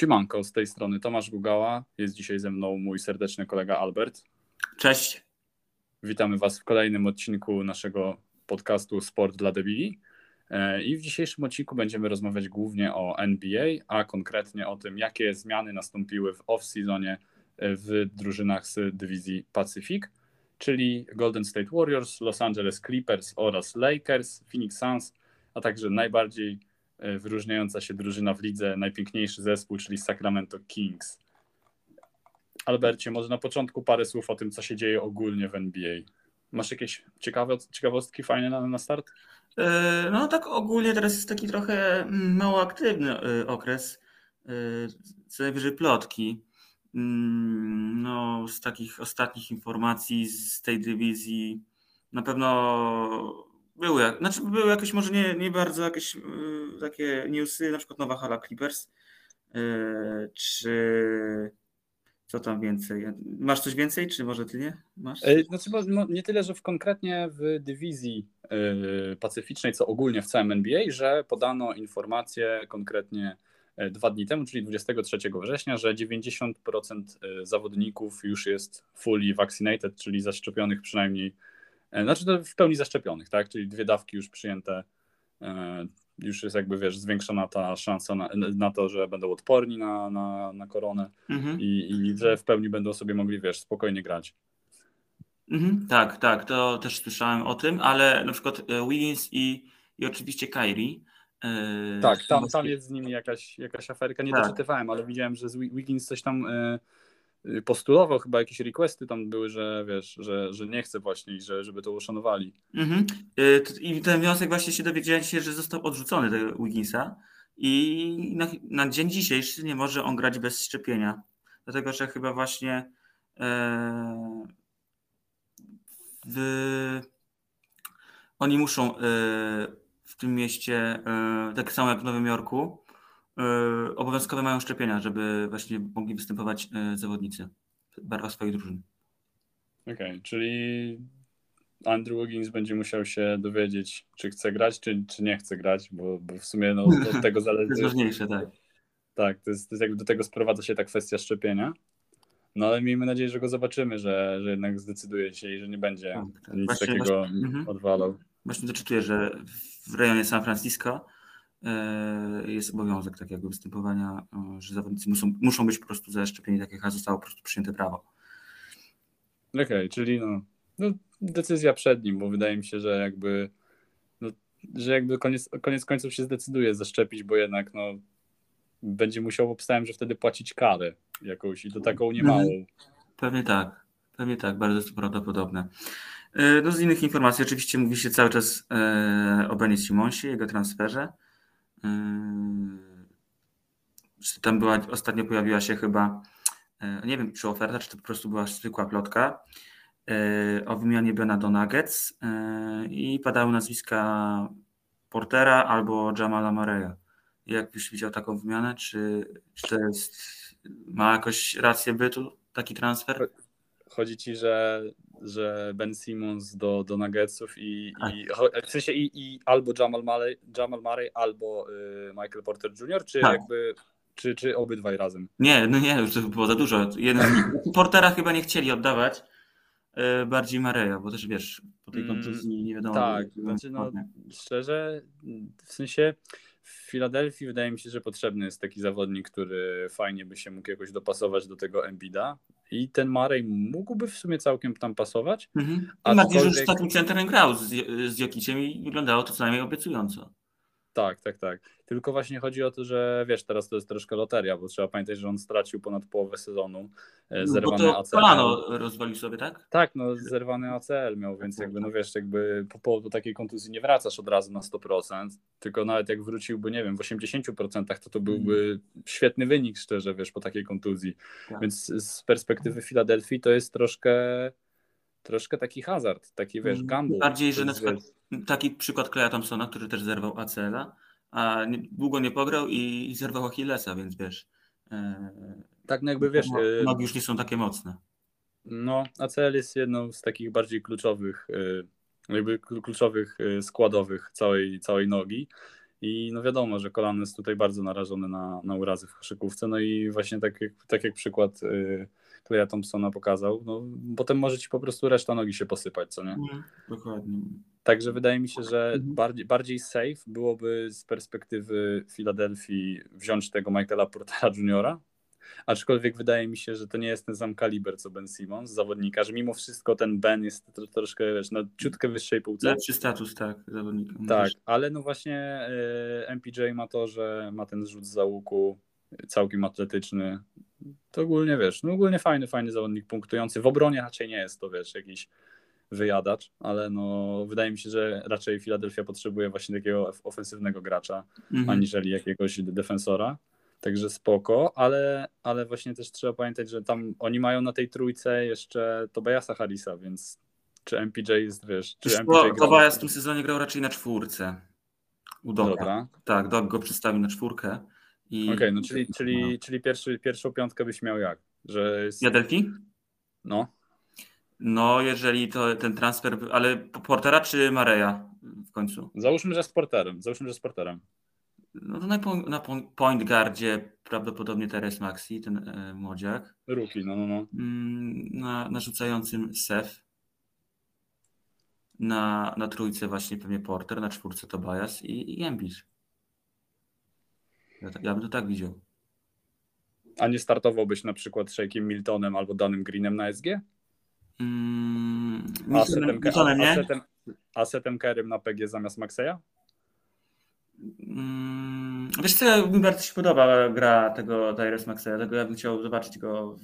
Siemanko, z tej strony Tomasz Gugała. Jest dzisiaj ze mną mój serdeczny kolega Albert. Cześć. Witamy Was w kolejnym odcinku naszego podcastu Sport dla debili. E, I w dzisiejszym odcinku będziemy rozmawiać głównie o NBA, a konkretnie o tym, jakie zmiany nastąpiły w off-seasonie e, w drużynach z dywizji Pacific, czyli Golden State Warriors, Los Angeles Clippers oraz Lakers, Phoenix Suns, a także najbardziej wyróżniająca się drużyna w lidze, najpiękniejszy zespół, czyli Sacramento Kings. Albercie, może na początku parę słów o tym, co się dzieje ogólnie w NBA. Masz jakieś ciekawe, ciekawostki fajne na, na start? E, no tak ogólnie teraz jest taki trochę mm, mało aktywny e, okres, e, co najwyżej plotki. Mm, no z takich ostatnich informacji z tej dywizji na pewno były, znaczy były jakieś może nie, nie bardzo jakieś takie newsy, na przykład nowa hala Clippers, czy co tam więcej? Masz coś więcej, czy może ty nie? Masz? E, znaczy, no, nie tyle, że w konkretnie w dywizji yy, pacyficznej, co ogólnie w całym NBA, że podano informację konkretnie e, dwa dni temu, czyli 23 września, że 90% zawodników już jest fully vaccinated, czyli zaszczepionych przynajmniej, znaczy to w pełni zaszczepionych, tak? Czyli dwie dawki już przyjęte już jest jakby, wiesz, zwiększona ta szansa na, na to, że będą odporni na, na, na koronę mhm. i, i że w pełni będą sobie mogli, wiesz, spokojnie grać. Mhm, tak, tak, to też słyszałem o tym, ale na przykład e, Wiggins i, i oczywiście Kyrie. Yy, tak, tam, tam jest z nimi jakaś, jakaś aferka, nie tak. doczytywałem, ale widziałem, że z Wiggins coś tam yy, postulował chyba jakieś requesty tam były, że wiesz, że, że nie chce właśnie że, żeby to uszanowali. Mhm. Y, I ten wniosek właśnie się dowiedziałem się, że został odrzucony tego Wigginsa i na, na dzień dzisiejszy nie może on grać bez szczepienia. Dlatego, że chyba właśnie e, w, oni muszą e, w tym mieście, e, tak samo jak w Nowym Jorku, obowiązkowe mają szczepienia, żeby właśnie mogli występować e, zawodnicy barwa swoich drużyn. Okej, okay, czyli Andrew Wiggins będzie musiał się dowiedzieć, czy chce grać, czy, czy nie chce grać, bo, bo w sumie no, od tego zależy. to jest ważniejsze, tak. Tak, to jest, to jest jakby do tego sprowadza się ta kwestia szczepienia. No ale miejmy nadzieję, że go zobaczymy, że, że jednak zdecyduje się i że nie będzie tak, tak. nic właśnie, takiego właśnie, mhm. odwalał. Właśnie doczytuję, że w rejonie San Francisco E, jest obowiązek takiego występowania, e, że zawodnicy muszą, muszą być po prostu zaszczepieni, tak jak zostało po prostu przyjęte prawo. Okej, okay, czyli no, no, decyzja przed nim, bo wydaje mi się, że jakby no, że jakby koniec, koniec końców się zdecyduje zaszczepić, bo jednak no, będzie musiał, obstałem, że wtedy płacić karę jakąś i to taką niemałą. Mhm. Pewnie tak, pewnie tak, bardzo jest to prawdopodobne. E, no z innych informacji oczywiście mówi się cały czas o Benie Simonsie, jego transferze. Yy, tam była, ostatnio pojawiła się chyba, yy, nie wiem czy oferta, czy to po prostu była zwykła plotka yy, o wymianie Bena do Nuggets i padały nazwiska Portera albo Jamala Mareya. Jak byś widział taką wymianę? Czy, czy to jest, ma jakoś rację bytu taki transfer? Chodzi ci, że że Ben Simmons do, do Nuggetsów i, i tak. w sensie i, i albo Jamal Murray, Jamal Murray albo y, Michael Porter Jr., czy tak. jakby czy, czy obydwaj razem? Nie, no nie, już to było za dużo. Jeden, Portera chyba nie chcieli oddawać, y, bardziej Mareya, bo też wiesz, po tej mm, kontuzji nie wiadomo. Tak, znaczy no, szczerze, w sensie w Filadelfii wydaje mi się, że potrzebny jest taki zawodnik, który fajnie by się mógł jakoś dopasować do tego Embida i ten Marej mógłby w sumie całkiem tam pasować. Mhm. Aczkolwiek... że z takim centrem grał z, z Jokiciem i wyglądało to co najmniej obiecująco. Tak, tak, tak. Tylko właśnie chodzi o to, że wiesz, teraz to jest troszkę loteria, bo trzeba pamiętać, że on stracił ponad połowę sezonu. E, no, zerwany no, ACL. Kolano rozwalił sobie, tak? Tak, no zerwany ACL miał, więc jakby, no wiesz, jakby po powodu takiej kontuzji nie wracasz od razu na 100%, tylko nawet jak wróciłby, nie wiem, w 80%, to to byłby mm. świetny wynik, szczerze, wiesz, po takiej kontuzji. Tak. Więc z perspektywy Filadelfii to jest troszkę troszkę taki hazard, taki wiesz, mm, gamble. Bardziej, że na przykład taki przykład Kleja Thompsona, który też zerwał ACL-a, a nie, długo nie pograł i zerwał Achillesa, więc wiesz. E, tak, no jakby wiesz. E, nogi już nie są takie mocne. No, ACL jest jedną z takich bardziej kluczowych, e, jakby kluczowych składowych całej, całej nogi. I no wiadomo, że kolano jest tutaj bardzo narażone na, na urazy w koszykówce. No i właśnie tak jak, tak jak przykład y, Kleja Thompsona pokazał, no potem może ci po prostu reszta nogi się posypać, co nie? Dokładnie. Także wydaje mi się, że Mhm. bardziej, bardziej safe byłoby z perspektywy Filadelfii wziąć tego Michaela Portera Juniora. Aczkolwiek wydaje mi się, że to nie jest ten sam kaliber co Ben Simmons, zawodnika, że mimo wszystko ten Ben jest tro, troszkę wiesz, na ciutkę wyższej półce. Lepszy status, tak, zawodnika. Tak, ale no właśnie y, MPJ ma to, że ma ten rzut z załuku całkiem atletyczny. To ogólnie wiesz, no ogólnie fajny, fajny zawodnik punktujący. W obronie raczej nie jest to wiesz, jakiś wyjadacz, ale no wydaje mi się, że raczej Philadelphia potrzebuje właśnie takiego ofensywnego gracza, Mhm. aniżeli jakiegoś defensora. Także spoko, ale, ale właśnie też trzeba pamiętać, że tam oni mają na tej trójce jeszcze Tobiasa Harrisa, więc czy MPJ jest, wiesz, czy Wiesz MPJ Tobias w tym sezonie grał raczej na czwórce. U. Dobra. Tak, Dok go przedstawił na czwórkę. I... Okej, no czyli, czyli, czyli pierwszy, pierwszą piątkę byś miał jak? Że jest, Jadelki? no, No, jeżeli to ten transfer, ale Portera czy Mareja w końcu? załóżmy, że z porterem, załóżmy, że z porterem. No to na, na po- point guardzie prawdopodobnie Teres Maxi, ten e, młodziak. Ruki, no, no, no. Mm, Na, na rzucającym Sef. Na, na trójce właśnie pewnie Porter, na czwórce Tobias i, i Embiid. Ja, tak- ja bym to tak widział. A nie startowałbyś na przykład Shakeem Miltonem albo Danym Greenem na SG? Mm, Miltonem, Miltonem, a, nie? setem, a setem Kerem na PG zamiast Maxeya? Mm, wiesz co, mi bardzo się podoba gra tego Tyrese Maxeya, tego ja bym chciał zobaczyć go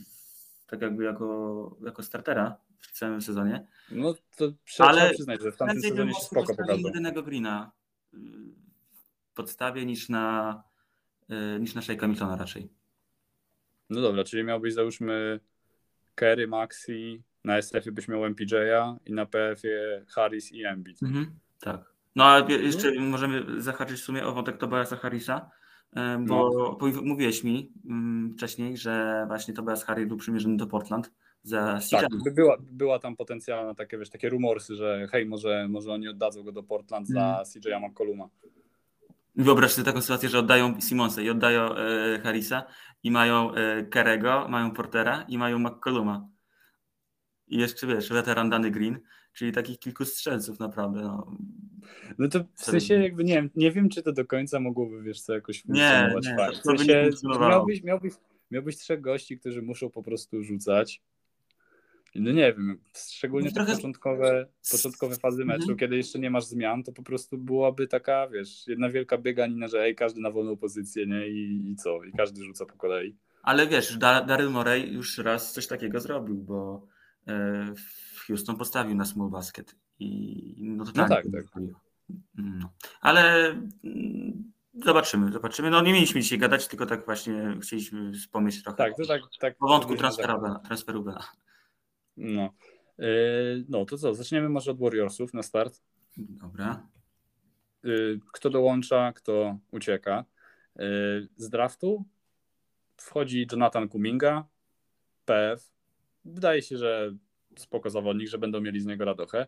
tak jakby jako, jako startera w całym sezonie. No to trzeba Ale przyznać, że w tamtym sezonie się spoko pokazał. jedynego Greena y, w podstawie niż na, niż na Shake'a Miltona raczej. No dobra, czyli miałbyś załóżmy Kerry, Maxi, na SF-ie byś miał MPJ-a i na PF-ie Harris i Embiid. Mhm, tak. No a wie- jeszcze możemy zahaczyć w sumie o wątek Tobiasa Harrisa, y, bo powi- mówiłeś mi mm, wcześniej, że właśnie Tobias Harris był przymierzony do Portland za Tak, CJ. by była, była tam potencjalna takie, wiesz, takie rumorsy, że hej, może, może oni oddadzą go do Portland za Mhm. CJ'a McColluma. Wyobraź sobie taką sytuację, że oddają Simonsa i oddają e, Harrisa i mają e, Kerego, mają Portera i mają McColluma. I jeszcze wiesz, weteran Dany Green, czyli takich kilku strzelców naprawdę. No. No to w sensie jakby nie wiem, nie wiem, czy to do końca mogłoby, wiesz co, jakoś Nie, funkcjonować. nie, to- w nie sensie miałbyś, miałbyś, miałbyś trzech gości, którzy muszą po prostu rzucać. No nie wiem, szczególnie No te trochę- początkowe, początkowe fazy meczu, Mhm. kiedy jeszcze nie masz zmian, to po prostu byłaby taka, wiesz, jedna wielka bieganina, że ej, każdy na wolną pozycję, nie? I, i co? I każdy rzuca po kolei. Ale wiesz, Da- Daryl Morey już raz coś takiego zrobił, bo e, w Houston postawił na small basket i no to No tak, tak. No. Ale mm, zobaczymy, zobaczymy. No nie mieliśmy dzisiaj gadać, tylko tak właśnie chcieliśmy wspomnieć trochę Tak, to tak. tak o wątku tak. transferu, transferu Bena. No. Yy, no to co, zaczniemy może od Warriorsów na start. Dobra. Y, kto dołącza, kto ucieka. Y, Z draftu wchodzi Jonathan Kuminga, PF. Wydaje się, że spoko zawodnik, że będą mieli z niego radochę.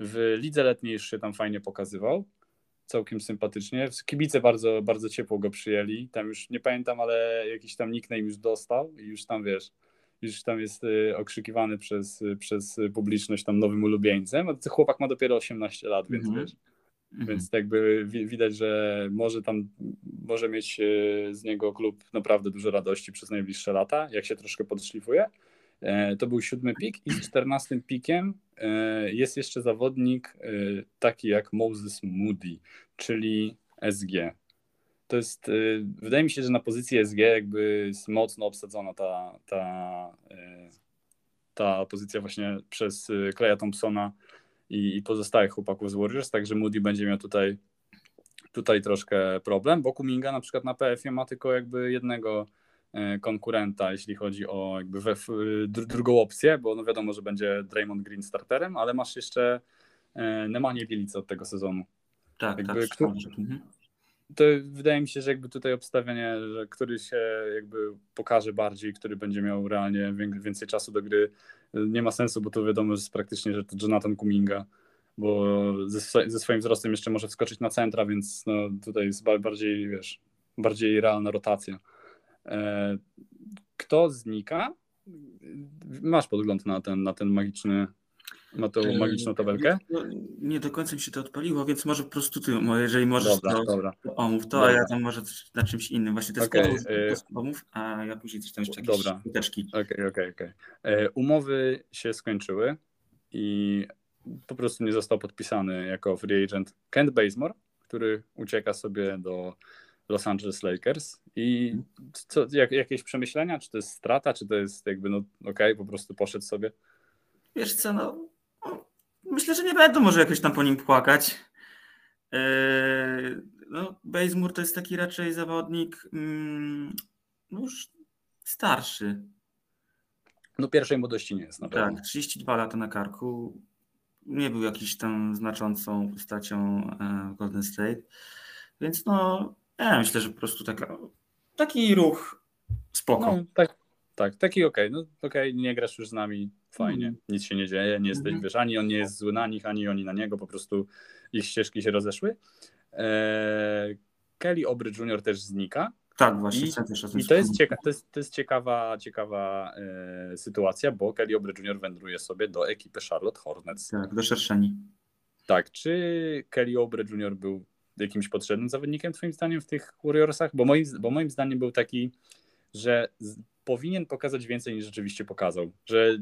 W lidze letniej już się tam fajnie pokazywał. Całkiem sympatycznie. Kibice bardzo, bardzo ciepło go przyjęli. Tam już nie pamiętam, ale jakiś tam nickname już dostał i już tam wiesz, już tam jest y, okrzykiwany przez, przez publiczność tam nowym ulubieńcem. A ten chłopak ma dopiero 18 lat, więc Mhm. wiesz. Więc jakby wi- widać, że może tam może mieć e, z niego klub naprawdę dużo radości przez najbliższe lata, jak się troszkę podszlifuje. E, To był siódmy pik i z czternastym pikiem e, jest jeszcze zawodnik e, taki jak Moses Moody, czyli SG. To jest, e, wydaje mi się, że na pozycji SG jakby jest mocno obsadzona ta, ta, e, ta pozycja właśnie przez Kleja Thompsona i, i pozostałych chłopaków z Warriors, także Moody będzie miał tutaj, tutaj troszkę problem, bo Kuminga na przykład na PF-ie ma tylko jakby jednego konkurenta, jeśli chodzi o jakby we, dr, drugą opcję, bo no wiadomo, że będzie Draymond Green starterem, ale masz jeszcze e, Nemanja Bielica od tego sezonu. Tak, jakby tak. kto-. To wydaje mi się, że jakby tutaj obstawienie, że który się jakby pokaże bardziej, który będzie miał realnie wię- więcej czasu do gry, nie ma sensu, bo to wiadomo, że jest praktycznie, że to Jonathan Kuminga bo ze, ze swoim wzrostem jeszcze może wskoczyć na centra, więc no, tutaj jest bardziej, wiesz, bardziej realna rotacja. E, kto znika? Masz podgląd na ten, na ten magiczny na tą e, magiczną tabelkę? No, nie do końca mi się to odpaliło, więc może po prostu ty, jeżeli możesz, dobra, to, dobra. to omów to, dobra. a ja tam może na czymś innym. Właśnie te okay. omów, a ja później coś tam jeszcze jakieś dobra. Okej, okej, okay, okej. Umowy się skończyły i po prostu nie został podpisany jako free agent Kent Bazemore, który ucieka sobie do Los Angeles Lakers i co, jak, jakieś przemyślenia, czy to jest strata, czy to jest jakby no okej, okay, po prostu poszedł sobie? Wiesz co, no myślę, że nie będą może jakoś tam po nim płakać. Yy, no, Bazemore to jest taki raczej zawodnik mm, no już starszy. No pierwszej młodości nie jest na pewno. Tak, 32 lata na karku nie był jakiś tam znaczącą postacią e, Golden State. Więc no, ja myślę, że po prostu taka, taki ruch spoko. No, tak, tak, taki okej, okay. no okej, okay, nie grasz już z nami, fajnie, mm. nic się nie dzieje, nie jesteś, mm. wiesz, ani on nie jest zły na nich, ani oni na niego, po prostu ich ścieżki się rozeszły. Eee, Kelly Obry Jr. też znika, tak, właśnie. I, i to, jest cieka- to, jest, to jest ciekawa, ciekawa e, sytuacja, bo Kelly Oubre Jr. wędruje sobie do ekipy Charlotte Hornets. Tak, do Szerszeni. Tak, czy Kelly Oubre Jr. był jakimś potrzebnym zawodnikiem twoim zdaniem w tych Warriorsach? Bo moim, bo moim zdaniem był taki, że powinien pokazać więcej niż rzeczywiście pokazał. Że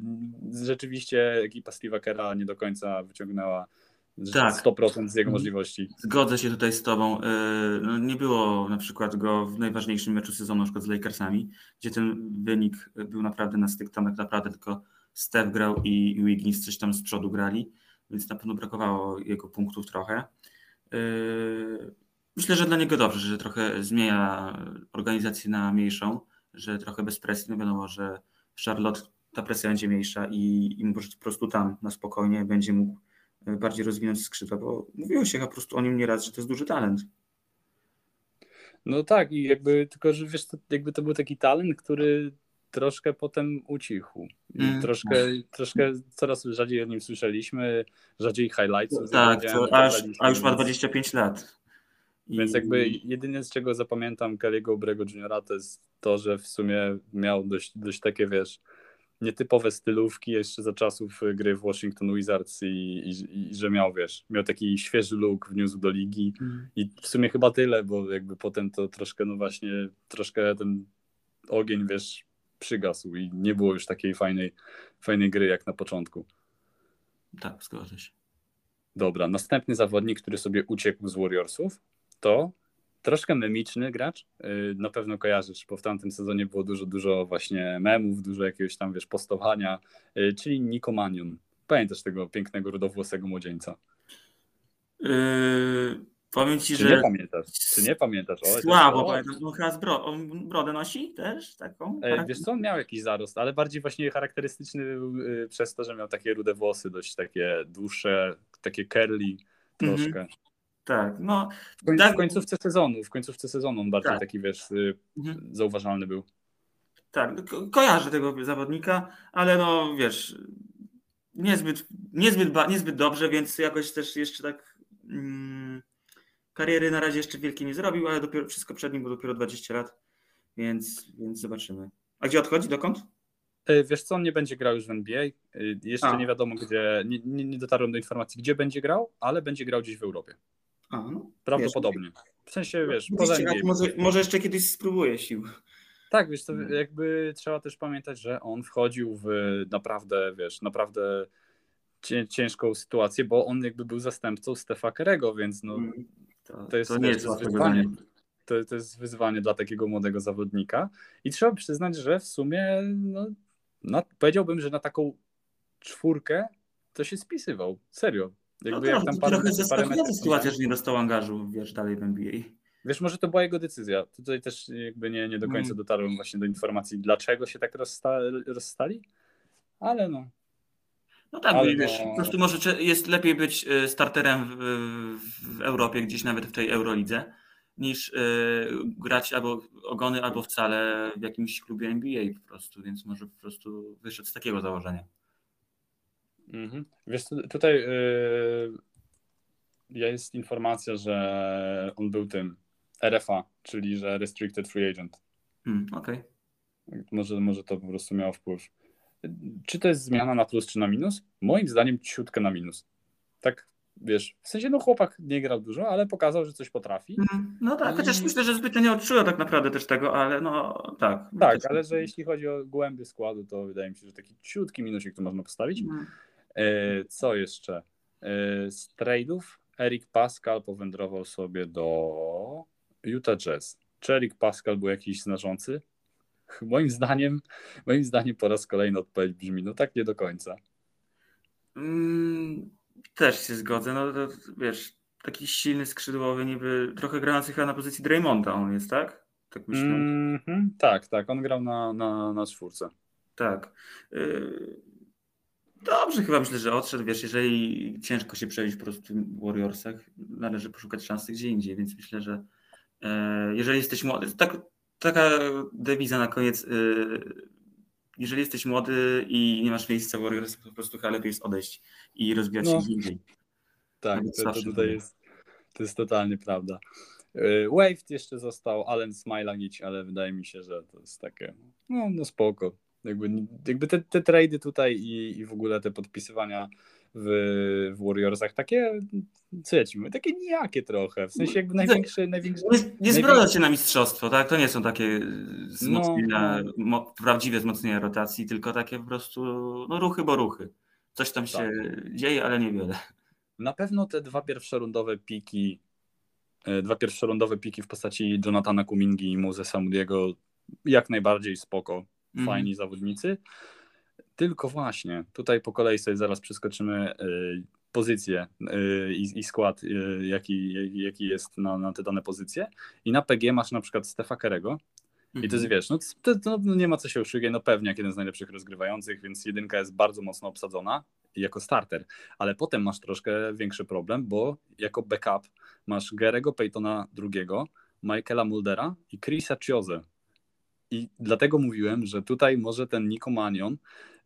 rzeczywiście ekipa Steve'a Kera nie do końca wyciągnęła tak. 100% z jego możliwości. Zgodzę się tutaj z Tobą. E, no, nie było na przykład go w najważniejszym meczu sezonu, na przykład z Lakersami, gdzie ten wynik był naprawdę na styk, tam tak naprawdę tylko Steph grał i Wiggins coś tam z przodu grali, więc na pewno brakowało jego punktów trochę. E, myślę, że dla niego dobrze, że trochę zmienia organizację na mniejszą, że trochę bez presji. No wiadomo, że Charlotte ta presja będzie mniejsza i, i może po prostu tam na spokojnie będzie mógł bardziej rozwinąć skrzydła, bo mówiło się po prostu o nim nieraz, że to jest duży talent. No tak, i jakby tylko, że wiesz, to, jakby to był taki talent, który troszkę potem ucichł. Mm. Troszkę, troszkę coraz rzadziej o nim słyszeliśmy, rzadziej highlights. tak, to aż, a już ma 25 lat. Więc jakby jedyne z czego zapamiętam Kelly'ego Ubrego Juniora to jest to, że w sumie miał dość, dość takie, wiesz, nietypowe stylówki jeszcze za czasów gry w Washington Wizards i, i, i, że miał, wiesz, miał taki świeży look, wniósł do ligi mm. i w sumie chyba tyle, bo jakby potem to troszkę, no właśnie, troszkę ten ogień, wiesz, przygasł i nie było już takiej fajnej, fajnej gry jak na początku. Tak, zgodzę się. Dobra, następny zawodnik, który sobie uciekł z Warriorsów, to troszkę memiczny gracz. Y, na pewno kojarzysz, bo w tamtym sezonie było dużo, dużo właśnie memów, dużo jakiegoś tam, wiesz, postowania, y, czyli Nico Manion. Pamiętasz tego pięknego, rudowłosego młodzieńca? Yy, powiem ci, Czy że... nie pamiętasz? Czy nie pamiętasz? O, Słabo, pamiętam. On chyba bro... on brodę nosi też? Taką? E, wiesz co, on miał jakiś zarost, ale bardziej właśnie charakterystyczny był y, przez to, że miał takie rude włosy, dość takie dłuższe, takie curly troszkę. Mm -hmm. Tak, no. W, końcu, tak. w końcówce sezonu, w końcówce sezonu on bardziej tak. taki, wiesz, y, mhm. zauważalny był. Tak, ko kojarzę tego zawodnika, ale no wiesz, niezbyt, niezbyt, niezbyt dobrze, więc jakoś też jeszcze tak mm, kariery na razie jeszcze wielkiej nie zrobił, ale dopiero wszystko przed nim, bo dopiero 20 lat, więc, więc zobaczymy. A gdzie odchodzi, dokąd? E, wiesz co, on nie będzie grał już w NBA. E, jeszcze A. nie wiadomo gdzie, nie, nie dotarłem do informacji, gdzie będzie grał, ale będzie grał gdzieś w Europie. A, no, Prawdopodobnie. W sensie, wiesz, poza może, może jeszcze kiedyś spróbuję sił. Tak, wiesz, to no. jakby trzeba też pamiętać, że on wchodził w naprawdę, wiesz, naprawdę ciężką sytuację, bo on jakby był zastępcą Stefa Kerego, więc no, mm, to, to jest, to nie jest, to wyzwanie. To, to, jest wyzwanie dla takiego młodego zawodnika i trzeba przyznać, że w sumie no, na, powiedziałbym, że na taką czwórkę to się spisywał. Serio. Jakby no jak tam parę, trochę zaskakująca sytuacja, że nie dostał angażu, wiesz, dalej w NBA. Wiesz, może to była jego decyzja. Tutaj też jakby nie, nie do końca mm. dotarłem właśnie do informacji, dlaczego się tak rozsta rozstali, ale no. No tak, ale wiesz, no... po prostu może jest lepiej być e, starterem w, w Europie, gdzieś nawet w tej Eurolidze, niż y, grać albo ogony, albo wcale w jakimś klubie NBA po prostu, więc może po prostu wyszedł z takiego założenia. Mhm. Wiesz, tutaj yy, jest informacja, że on był tym RFA, czyli że Restricted Free Agent. Mm, Okej. Okay. Może, może to po prostu miało wpływ. Czy to jest zmiana na plus czy na minus? Moim zdaniem ciutkę na minus. Tak, wiesz, w sensie no chłopak nie grał dużo, ale pokazał, że coś potrafi. Mm, no tak, I... chociaż myślę, że zbytnio nie odczuła tak naprawdę też tego, ale no tak. Tak, ale że jeśli chodzi o głębię składu, to wydaje mi się, że taki ciutki minusik tu można postawić. Mm. E, co jeszcze? E, z trade'ów Eric Pascal powędrował sobie do Utah Jazz. Czy Eric Pascal był jakiś znaczący? Moim zdaniem, moim zdaniem po raz kolejny odpowiedź brzmi, no tak nie do końca. Mm, też się zgodzę. No to, wiesz, taki silny skrzydłowy, niby trochę grający chyba na pozycji Draymonda on jest, tak? Tak myślę. Mm -hmm, tak, tak. On grał na, na, na czwórce. Tak. Y, dobrze chyba myślę, że odszedł. Wiesz, jeżeli ciężko się przejść po prostu w Warriorsach, należy poszukać szansy gdzie indziej, więc myślę, że e, jeżeli jesteś młody, tak, taka dewiza na koniec, e, jeżeli jesteś młody i nie masz miejsca w Warriorsach, to po prostu chyba lepiej jest odejść i rozwijać no. się gdzie indziej. Tak, to, to tutaj jest, to jest totalnie prawda. E, Wave jeszcze został, Allen Smilanic, ale wydaje mi się, że to jest takie, no, no spoko. Jakby, jakby te, te trady tutaj i, i w ogóle te podpisywania w, w Warriorsach takie, co ja ci mówię, takie nijakie trochę, w sensie jakby największe... największe nie nie się na mistrzostwo, tak? To nie są takie wzmocnienia, no, no. prawdziwe wzmocnienia rotacji, tylko takie po prostu no, ruchy, bo ruchy. Coś tam się tak. dzieje, ale niewiele. Na pewno te dwa pierwszorundowe piki, e, dwa pierwszorundowe piki w postaci Jonathana Kumingi i Mozesa Moody'ego jak najbardziej spoko mm. fajni zawodnicy. Tylko właśnie, tutaj po kolei sobie zaraz przeskoczymy y, pozycję y, i, skład, y, jaki, jaki jest na, na te dane pozycje. I na PG masz na przykład Stefa Kerego. I to jest, mhm. wiesz, no, to, to, no nie ma co się oszukać, no pewnie jak jeden z najlepszych rozgrywających, więc jedynka jest bardzo mocno obsadzona jako starter, ale potem masz troszkę większy problem, bo jako backup masz Gerego Peytona II, Michaela Muldera i Chrisa Chiozę. I dlatego mówiłem, że tutaj może ten Nico Manion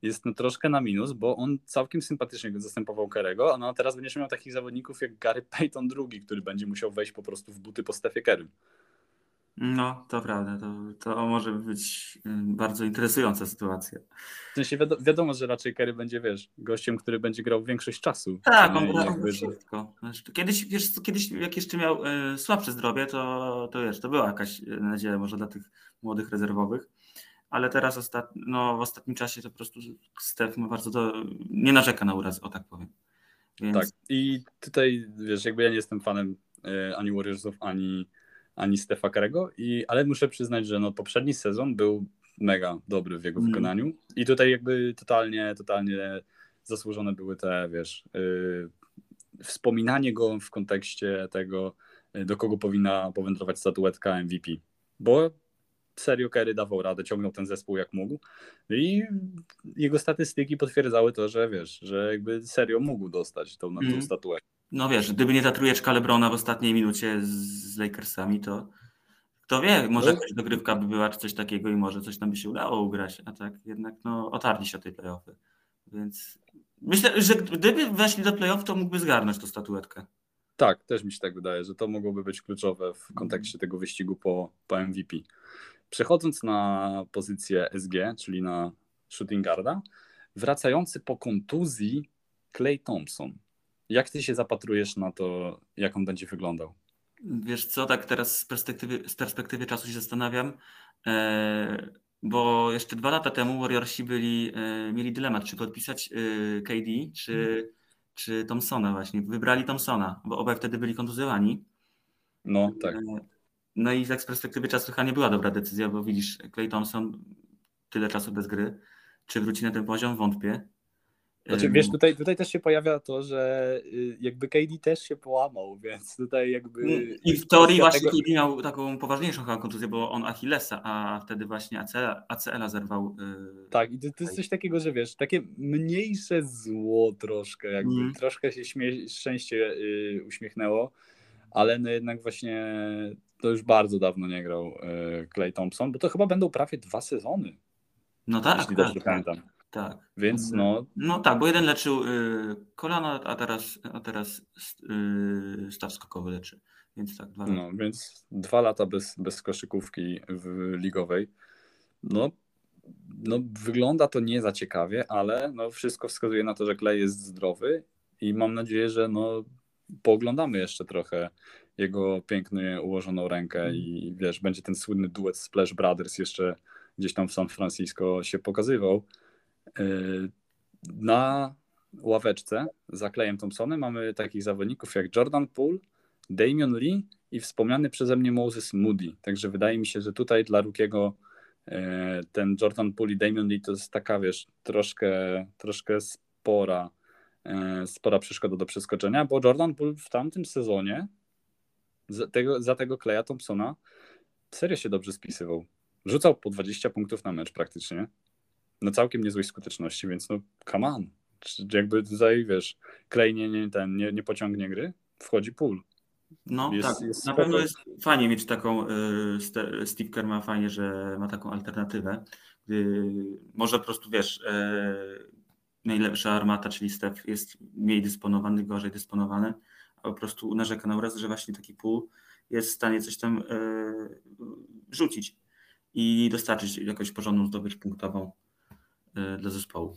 jest no troszkę na minus, bo on całkiem sympatycznie zastępował Kerego, a no teraz będziesz miał takich zawodników jak Gary Payton II, który będzie musiał wejść po prostu w buty po Stefie Kerry. No, to prawda. To, to może być bardzo interesująca sytuacja. W sensie wiadomo, wiadomo, że raczej Kerry będzie, wiesz, gościem, który będzie grał większość czasu. Tak, on gra wszystko. Kiedyś, wiesz, kiedyś jak jeszcze miał y, słabsze zdrowie, to, to wiesz, to była jakaś nadzieja może dla tych młodych rezerwowych. Ale teraz ostat... no, w ostatnim czasie to po prostu Stef ma bardzo do... nie narzeka na uraz, o tak powiem. Więc... Tak, i tutaj wiesz, jakby ja nie jestem fanem y, ani Warriorsów, ani ani Stefa Karego, i, ale muszę przyznać, że no, poprzedni sezon był mega dobry w jego mm. wykonaniu i tutaj jakby totalnie, totalnie zasłużone były te, wiesz, yy, wspominanie go w kontekście tego, yy, do kogo powinna powędrować statuetka MVP, bo serio Kerry dawał radę, ciągnął ten zespół jak mógł i jego statystyki potwierdzały to, że wiesz, że jakby serio mógł dostać tą, mm. tą statuetkę. No wiesz, gdyby nie ta trujeczka Lebrona w ostatniej minucie z Lakersami, to kto wie, może no. jakaś dogrywka by była, czy coś takiego i może coś tam by się udało ugrać, a tak jednak no, otarli się o tej playoffy. Więc myślę, że gdyby weszli do playoff, to mógłby zgarnąć tą statuetkę. Tak, też mi się tak wydaje, że to mogłoby być kluczowe w kontekście tego wyścigu po, po MVP. Przechodząc na pozycję SG, czyli na shooting guarda, wracający po kontuzji Clay Thompson. Jak ty się zapatrujesz na to, jak on będzie wyglądał? Wiesz co, tak teraz z perspektywy, z perspektywy czasu się zastanawiam, e, bo jeszcze dwa lata temu Warriorsi byli, e, mieli dylemat, czy podpisać e, KD, czy, hmm. czy Thompsona właśnie. Wybrali Thompsona, bo obaj wtedy byli kontuzjowani. No, tak. No i tak z perspektywy czasu chyba nie była dobra decyzja, bo widzisz, Clay Thompson tyle czasu bez gry. Czy wróci na ten poziom? Wątpię. Znaczy, wiesz, tutaj, tutaj też się pojawia to, że y, jakby KD też się połamał, więc tutaj jakby... Mm, I w teorii właśnie tego... KD miał taką poważniejszą chyba kontuzję, bo on Achillesa, a wtedy właśnie ACL, ACL-a zerwał. Yy... Tak, i to, to, jest coś takiego, że wiesz, takie mniejsze zło troszkę, jakby mm. troszkę się śmie- szczęście yy, uśmiechnęło, ale no jednak właśnie to już bardzo dawno nie grał yy, Clay Thompson, bo to chyba będą prawie dwa sezony. No tak, jeśli tak, dobrze tak. pamiętam. Tak. Więc no. No tak, bo jeden leczył y, kolano, a teraz, a teraz y, staw skokowy leczy. Więc tak, dwa lata. No, więc dwa lata bez, bez koszykówki w ligowej. No, no, wygląda to nie za ciekawie, ale no, wszystko wskazuje na to, że Klej jest zdrowy i mam nadzieję, że no, pooglądamy jeszcze trochę jego pięknie ułożoną rękę mm. i wiesz, będzie ten słynny duet Splash Brothers jeszcze gdzieś tam w San Francisco się pokazywał. Yy, na ławeczce za Klejem Thompsonem mamy takich zawodników jak Jordan Poole, Damian Lee i wspomniany przeze mnie Moses Moody. Także wydaje mi się, że tutaj dla Rukiego yy, ten Jordan Poole i Damian Lee to jest taka, wiesz, troszkę, troszkę spora, yy, spora przeszkoda do przeskoczenia, bo Jordan Poole w tamtym sezonie za tego, za tego Kleja Thompsona serio się dobrze spisywał. Rzucał po 20 punktów na mecz praktycznie. Na całkiem niezłej skuteczności, więc no come on. Jakby tutaj, wiesz, Klej nie, nie, ten, nie, nie pociągnie gry, wchodzi pool. No jest, tak, jest na pewno jest fajnie mieć taką, y, Steve Kerr ma fajnie, że ma taką alternatywę, gdy może po prostu, wiesz, y, najlepsza armata, czyli Steph jest mniej dysponowany, gorzej dysponowany, a po prostu narzeka na uraz, że właśnie taki pool jest w stanie coś tam y, rzucić i dostarczyć jakąś porządną zdobycz punktową dla zespołu.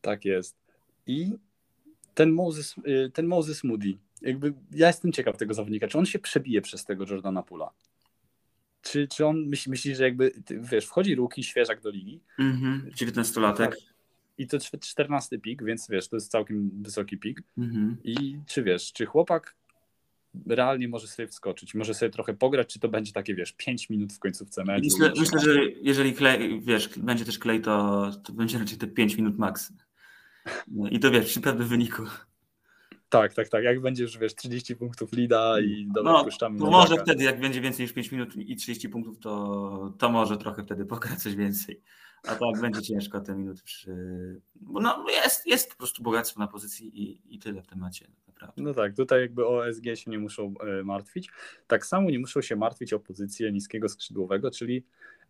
Tak jest. I ten Moses, y, ten Moses Moody, jakby ja jestem ciekaw tego zawodnika, czy on się przebije przez tego Jordana Pula? Czy, czy on myśli, myśli, że jakby, wiesz, wchodzi ruki, świeżak do ligi. Mm 19-latek. Tak. I to 14 pik, więc wiesz, to jest całkiem wysoki pik. -hmm. I czy wiesz, czy chłopak realnie może sobie wskoczyć, może sobie trochę pograć, czy to będzie takie, wiesz, 5 minut w końcówce meczu. Myślę, myślę że jeżeli klej, wiesz, będzie też klej, to, to będzie raczej te 5 minut max. No, I to wiesz, przy pewnym wyniku. Tak, tak, tak. Jak będzie już, wiesz, 30 punktów lida i dobra, no, puszczamy. To może wtedy, jak będzie więcej niż 5 minut i 30 punktów, to, to może trochę wtedy pograć coś więcej. A tak będzie ciężko te minuty przy... Bo no, jest, jest po prostu bogactwo na pozycji i, i tyle w temacie. Naprawdę. No tak, tutaj jakby o SG się nie muszą e, martwić. Tak samo nie muszą się martwić o pozycję niskiego skrzydłowego, czyli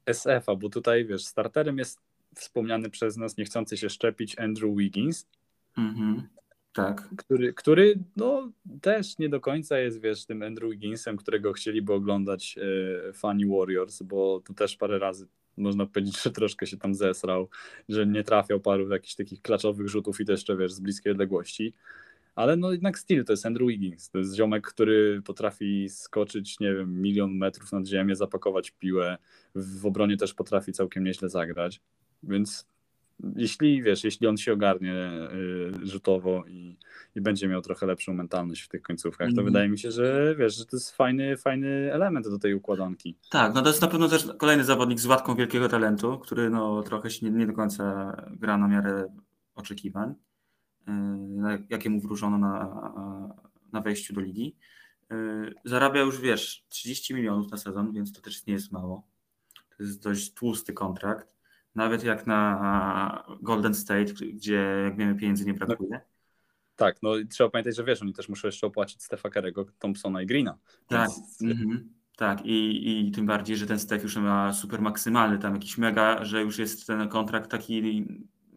SF-a, bo tutaj wiesz, starterem jest wspomniany przez nas niechcący się szczepić Andrew Wiggins. Mhm. Tak. Który, który no, też nie do końca jest, wiesz, tym Andrew Wigginsem, którego chcieliby oglądać fani Warriors, bo tu też parę razy można powiedzieć, że troszkę się tam zesrał, że nie trafiał paru jakichś takich klaczowych rzutów i to jeszcze, wiesz, z bliskiej odległości. Ale no jednak styl to jest Andrew Wiggins. To jest ziomek, który potrafi skoczyć, nie wiem, milion metrów nad ziemię, zapakować piłę. W obronie też potrafi całkiem nieźle zagrać. Więc jeśli wiesz, jeśli on się ogarnie y, rzutowo i, i będzie miał trochę lepszą mentalność w tych końcówkach, to mm. wydaje mi się, że wiesz, że to jest fajny, fajny element do tej układanki. Tak, no to jest na pewno też kolejny zawodnik z łatką wielkiego talentu, który no trochę się nie, nie do końca gra na miarę oczekiwań, jakie mu wróżono na, na wejściu do ligi. Y, zarabia już, wiesz, 30 milionów na sezon, więc to też nie jest mało. To jest dość tłusty kontrakt nawet jak na Golden State, gdzie jak wiemy pieniędzy nie brakuje. No, tak, no i trzeba pamiętać, że wiesz, oni też muszą jeszcze opłacić Stefa Kerego, Thompsona i Greena. Tak, więc... mhm. tak I, i tym bardziej, że ten Stef już ma super maksymalny, tam jakiś mega, że już jest ten kontrakt taki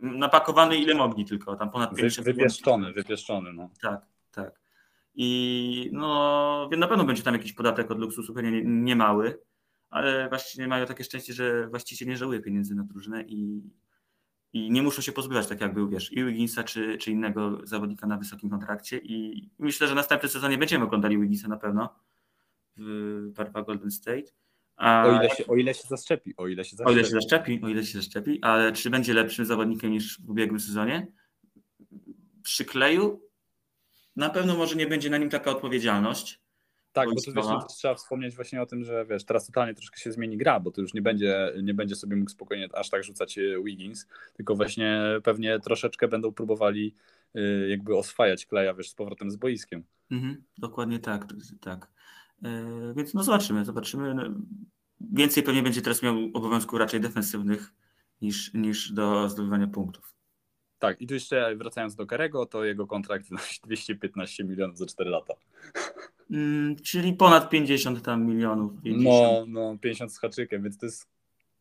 napakowany ile mogli tylko, tam ponad 50 Wypieszczony, wypieszczony, no. Tak, tak. I no, na pewno będzie tam jakiś podatek od luksusu, pewnie nie, nie mały, ale właśnie mają takie szczęście, że właściciel nie żałuje pieniędzy na drużynę i, i nie muszą się pozbywać, tak jak był, wiesz, i Wigginsa czy, czy innego zawodnika na wysokim kontrakcie i myślę, że następny sezonie będziemy oglądali Wigginsa na pewno w Barba Golden State. O, ile się, o ile się zaszczepi, o ile się zaszczepi. O ile się zaszczepi, o ile się zaszczepi, ale czy będzie lepszym zawodnikiem niż w ubiegłym sezonie? Przy kleju na pewno może nie będzie na nim taka odpowiedzialność, tak, bo tu wiesz, trzeba wspomnieć właśnie o tym, że wiesz, teraz totalnie troszkę się zmieni gra, bo tu już nie będzie, nie będzie sobie mógł spokojnie aż tak rzucać e, Wiggins, tylko właśnie pewnie troszeczkę będą próbowali e, jakby oswajać Kleja, wiesz, z powrotem z boiskiem. Mhm, dokładnie tak, tak. Yy, więc no zobaczymy, zobaczymy. No, więcej pewnie będzie teraz miał obowiązków raczej defensywnych niż, niż do zdobywania punktów. Tak, i tu jeszcze wracając do Karego, to jego kontrakt wynosi 215 milionów za 4 lata. Mm, czyli ponad 50 tam milionów. 50. No, no, 50 z haczykiem, więc to jest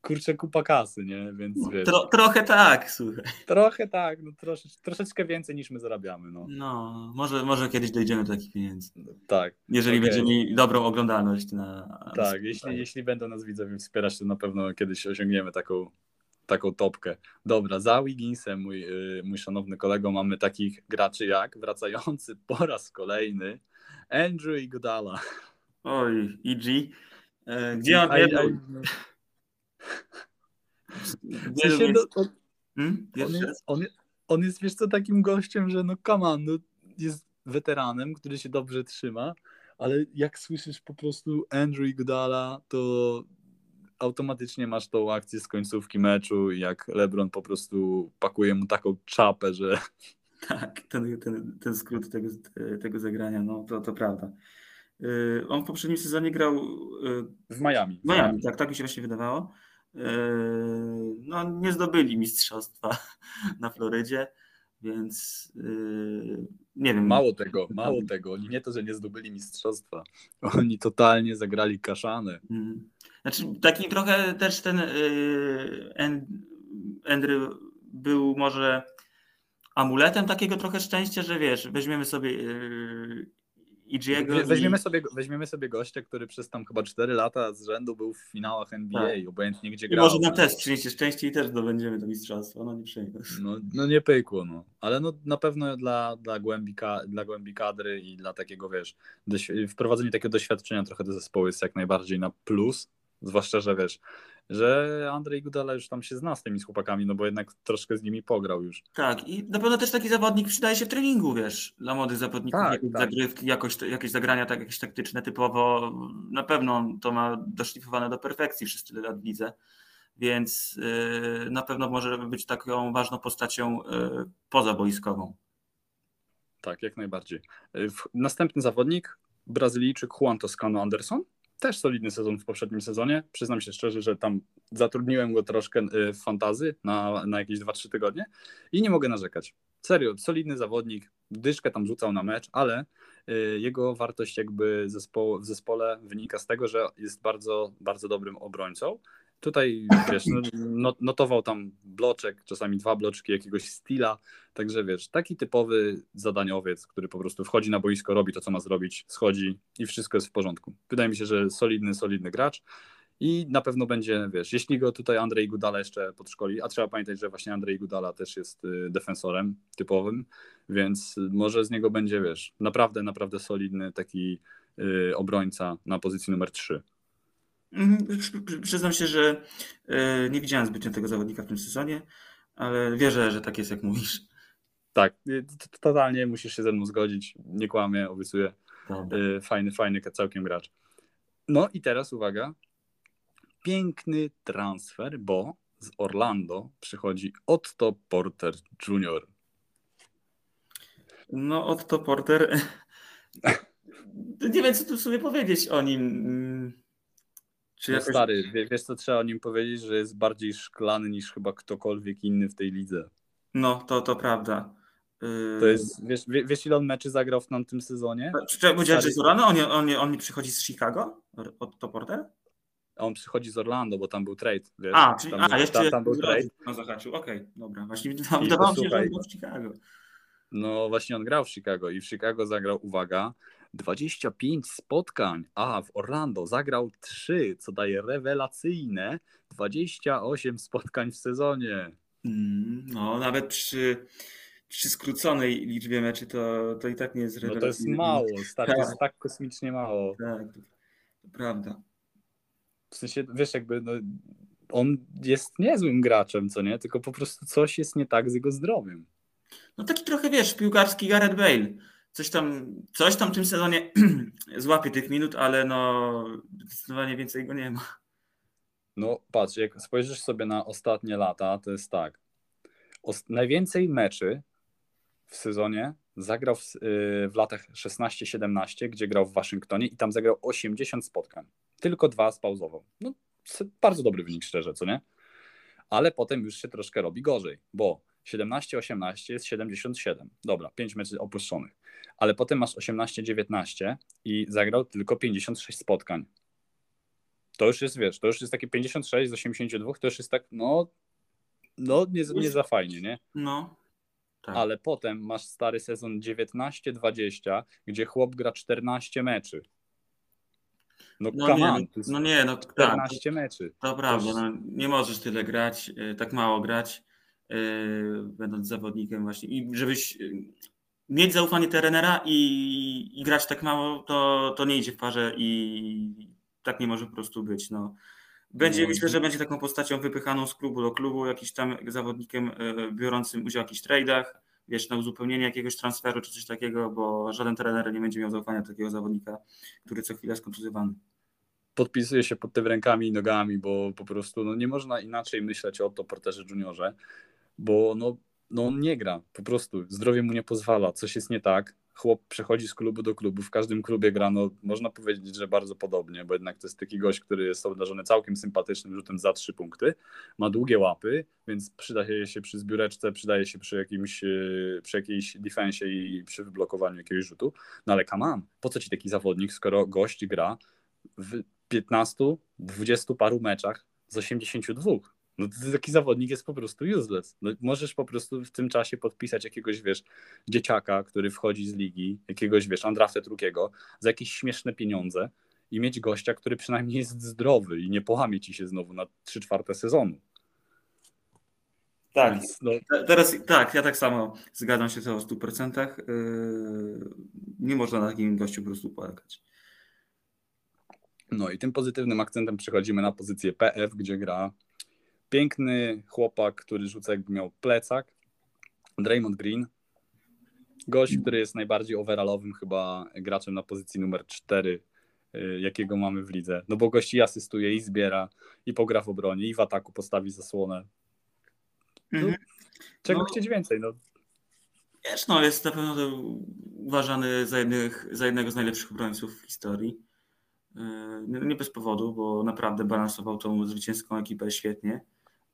kurczę kupa kasy, nie? Więc wiesz, Tro, trochę tak, słuchaj. trochę tak, no trosze, troszeczkę więcej niż my zarabiamy, no. No, może, może kiedyś dojdziemy do takich pieniędzy. Tak, Jeżeli Okej. będziemy mieli dobrą oglądalność na. tak. Jeśli, jeśli będą nas widzowie wspierać, to na pewno kiedyś osiągniemy taką, taką topkę. Dobra, za Wigginsem, mój, yy, mój szanowny kolego, mamy takich graczy jak wracający po raz kolejny Andrew. Oj, EG. E, Gdzie on Aj, nie aj, był? no. W sensie, no, on, Hmm? on, raz? jest, on, on jest, wiesz co, takim gościem, że no come on, no, jest weteranem, który się dobrze trzyma, ale jak słyszysz po prostu Andrew Iguodala, to automatycznie masz tą akcję z końcówki meczu i jak LeBron po prostu pakuje mu taką czapę, że Tak, ten, ten, ten skrót tego, tego zagrania, no to, to prawda. Y, On w poprzednim sezonie grał y, w Miami. w Miami, tak, tak mi się właśnie wydawało. Y, No, nie zdobyli mistrzostwa na Florydzie, więc y, nie wiem. Mało tego, mało tego, oni nie to, że nie zdobyli mistrzostwa, oni totalnie zagrali kaszanę. Mm. Znaczy, taki trochę też ten y, An- Andrew był może amuletem takiego trochę szczęścia, że wiesz, weźmiemy sobie Igiego We- i- Weźmiemy sobie, weźmiemy sobie gościa, który przez tam chyba 4 lata z rzędu był w finałach NBA, Tak. obojętnie gdzie i grał. może nam też przyniesie szczęście i też zdobędziemy to mistrzostwo, no nie przejmuj. No, no nie pykło, no. Ale no na pewno dla, dla, głębi, dla głębi kadry i dla takiego, wiesz, wprowadzenie takiego doświadczenia trochę do zespołu jest jak najbardziej na plus. Zwłaszcza, że wiesz, że Andrzej Gudala już tam się zna z tymi chłopakami, no bo jednak troszkę z nimi pograł już. Tak, i na pewno też taki zawodnik przydaje się w treningu, wiesz, dla młodych zawodników, Tak, jakieś tak. zagrywki, jakoś, jakieś zagrania tak, jakieś taktyczne typowo, na pewno to ma doszlifowane do perfekcji przez tyle lat w lidze, więc yy, na pewno może być taką ważną postacią yy, pozaboiskową. Tak, jak najbardziej. W- Następny zawodnik, Brazylijczyk Juan Toscano Anderson. Też solidny sezon w poprzednim sezonie. Przyznam się szczerze, że tam zatrudniłem go troszkę y, w fantazy na, na jakieś 2-3 tygodnie i nie mogę narzekać. Serio, solidny zawodnik, dyszkę tam rzucał na mecz, ale y, jego wartość jakby w zespole wynika z tego, że jest bardzo, bardzo dobrym obrońcą. Tutaj, wiesz, no, no- notował tam bloczek, czasami dwa bloczki jakiegoś stila, Także wiesz, taki typowy zadaniowiec, który po prostu wchodzi na boisko, robi to, co ma zrobić, schodzi i wszystko jest w porządku. Wydaje mi się, że solidny, solidny gracz i na pewno będzie, wiesz, jeśli go tutaj Andrzej Gudala jeszcze podszkoli, a trzeba pamiętać, że właśnie Andrzej Gudala też jest y, defensorem typowym, więc może z niego będzie, wiesz, naprawdę, naprawdę solidny taki y, obrońca na pozycji numer 3. Mhm, przy- przy- Przyznam się, że yy, nie widziałem zbytnio tego zawodnika w tym sezonie, ale wierzę, że tak jest, jak mówisz. Tak, y, totalnie musisz się ze mną zgodzić, nie kłamię, obiecuję. Dobra. Y, Fajny, fajny całkiem gracz. No i teraz uwaga. Piękny transfer, bo z Orlando przychodzi Otto Porter Jr. No, Otto Porter. Nie wiem, co tu sobie powiedzieć o nim. Czy No jakoś... stary, wie- wiesz co trzeba o nim powiedzieć, że jest bardziej szklany niż chyba ktokolwiek inny w tej lidze. No, to, to prawda. Yy, To jest, wiesz, wie- wiesz ile on meczy zagrał w tamtym sezonie? Czy powiedziałeś, że z Orlando? On, nie- on, on nie przychodzi z Chicago? Otto Porter? A on przychodzi z Orlando, bo tam był trade, wiesz? A, czyli, tam, a był, jeszcze tam, był trade. Na zahaczył. Okej, dobra. Właśnie wydawało mi się, że on był w Chicago. No właśnie on grał w Chicago i w Chicago zagrał, uwaga, 25 spotkań, a w Orlando zagrał 3, co daje rewelacyjne 28 spotkań w sezonie. Mm, No, nawet przy, przy skróconej liczbie meczy to, to i tak nie jest No to jest mało, stary, to jest Tak. tak kosmicznie mało. Tak, to, to prawda. W sensie, wiesz, jakby no, on jest niezłym graczem, co nie? Tylko po prostu coś jest nie tak z jego zdrowiem. No taki trochę, wiesz, piłkarski Gareth Bale. Coś tam, coś tam w tym sezonie złapie tych minut, ale no zdecydowanie więcej go nie ma. No patrz, jak spojrzysz sobie na ostatnie lata, to jest tak. Os- najwięcej meczy w sezonie zagrał w, y, w latach 16-17, gdzie grał w Waszyngtonie i tam zagrał 80 spotkań. Tylko dwa spauzował. No, bardzo dobry wynik, szczerze, co nie? Ale potem już się troszkę robi gorzej, bo 17-18 jest 77. Dobra, 5 meczy opuszczonych. Ale potem masz 18-19 i zagrał tylko 56 spotkań. to już jest, wiesz, to już jest takie 56 z 82, to już jest tak, no, no nie, nie za fajnie, nie? No. Tak. Ale potem masz stary sezon 19-20, gdzie chłop gra 14 meczy. No, no nie, on, no, nie, no 14 tak, meczy. To prawda, no, nie możesz tyle grać, y, tak mało grać, będąc zawodnikiem właśnie. I żebyś y, mieć zaufanie trenera i, i grać tak mało, to, to nie idzie w parze i tak nie może po prostu być. No. Będzie, no. myślę, że będzie taką postacią wypychaną z klubu do klubu, jakiś tam zawodnikiem e, biorącym udział w jakichś tradeach, wiesz, na uzupełnienie jakiegoś transferu czy coś takiego, bo żaden trener nie będzie miał zaufania do takiego zawodnika, który co chwilę jest kontuzjowany. Podpisuję się pod tym rękami i nogami, bo po prostu no, nie można inaczej myśleć o to Porterze Juniorze, bo no, no on nie gra, po prostu zdrowie mu nie pozwala, coś jest nie tak, chłop przechodzi z klubu do klubu, w każdym klubie gra, no można powiedzieć, że bardzo podobnie, bo jednak to jest taki gość, który jest obdarzony całkiem sympatycznym rzutem za trzy punkty, ma długie łapy, więc przydaje się przy zbióreczce, przydaje się przy jakimś, e, przy jakiejś defensie i przy wyblokowaniu jakiegoś rzutu, no ale come po co ci taki zawodnik, skoro gość gra w 15, 20 paru meczach z 82? No taki zawodnik jest po prostu useless. No, możesz po prostu w tym czasie podpisać jakiegoś, wiesz, dzieciaka, który wchodzi z ligi, jakiegoś, wiesz, Andrafte drugiego, za jakieś śmieszne pieniądze i mieć gościa, który przynajmniej jest zdrowy i nie połamie ci się znowu na 3 czwarte sezonu. Tak, Więc, no... teraz tak, ja tak samo zgadzam się o 100%. Yy, nie można na takim gościu po prostu płakać. No i tym pozytywnym akcentem przechodzimy na pozycję PF, gdzie gra Piękny chłopak, który rzuca jakby miał plecak. Draymond Green. Gość, który jest najbardziej overallowym chyba graczem na pozycji numer 4, y, jakiego mamy w lidze. No bo gości asystuje i zbiera, i pogra w obronie, i w ataku postawi zasłonę. No, mhm. Czego no, chcieć więcej? No. Wiesz, no jest na pewno uważany za, jednych, za jednego z najlepszych obrońców w historii. Y, nie bez powodu, bo naprawdę balansował tą zwycięską ekipę świetnie.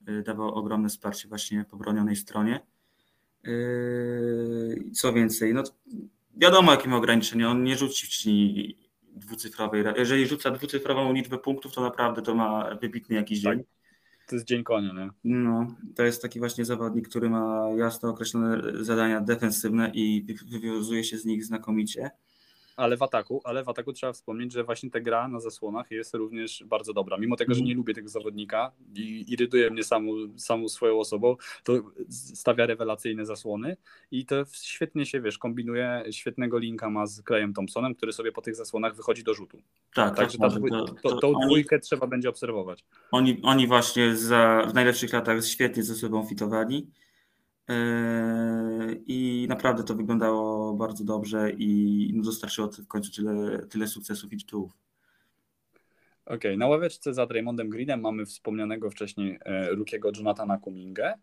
Y, dawał ogromne wsparcie właśnie po bronionej stronie. Y, co więcej, no wiadomo jakie ma ograniczenia, on nie rzuci ci dwucyfrowej, jeżeli rzuca dwucyfrową liczbę punktów, to naprawdę to ma wybitny jakiś tak. dzień. To jest dzień konia, nie? No, to jest taki właśnie zawodnik, który ma jasno określone zadania defensywne i wywiązuje się z nich znakomicie. Ale w ataku, ale w ataku trzeba wspomnieć, że właśnie ta gra na zasłonach jest również bardzo dobra. Mimo tego, że mhm. nie lubię tego zawodnika i irytuje mnie samą, samą swoją osobą, to stawia rewelacyjne zasłony i to świetnie się, wiesz, kombinuje, świetnego linka ma z Klejem Thompsonem, który sobie po tych zasłonach wychodzi do rzutu. Tak, Także tak, ta, to, to, tą dwójkę trzeba będzie obserwować. Oni, oni właśnie za, w najlepszych latach świetnie ze sobą fitowali. Yy, I naprawdę to wyglądało bardzo dobrze i no, dostarczyło w końcu tyle, tyle sukcesów i tytułów. Okej, okay. na ławeczce za Draymondem Greenem mamy wspomnianego wcześniej e, rukiego Jonathana Kumingę,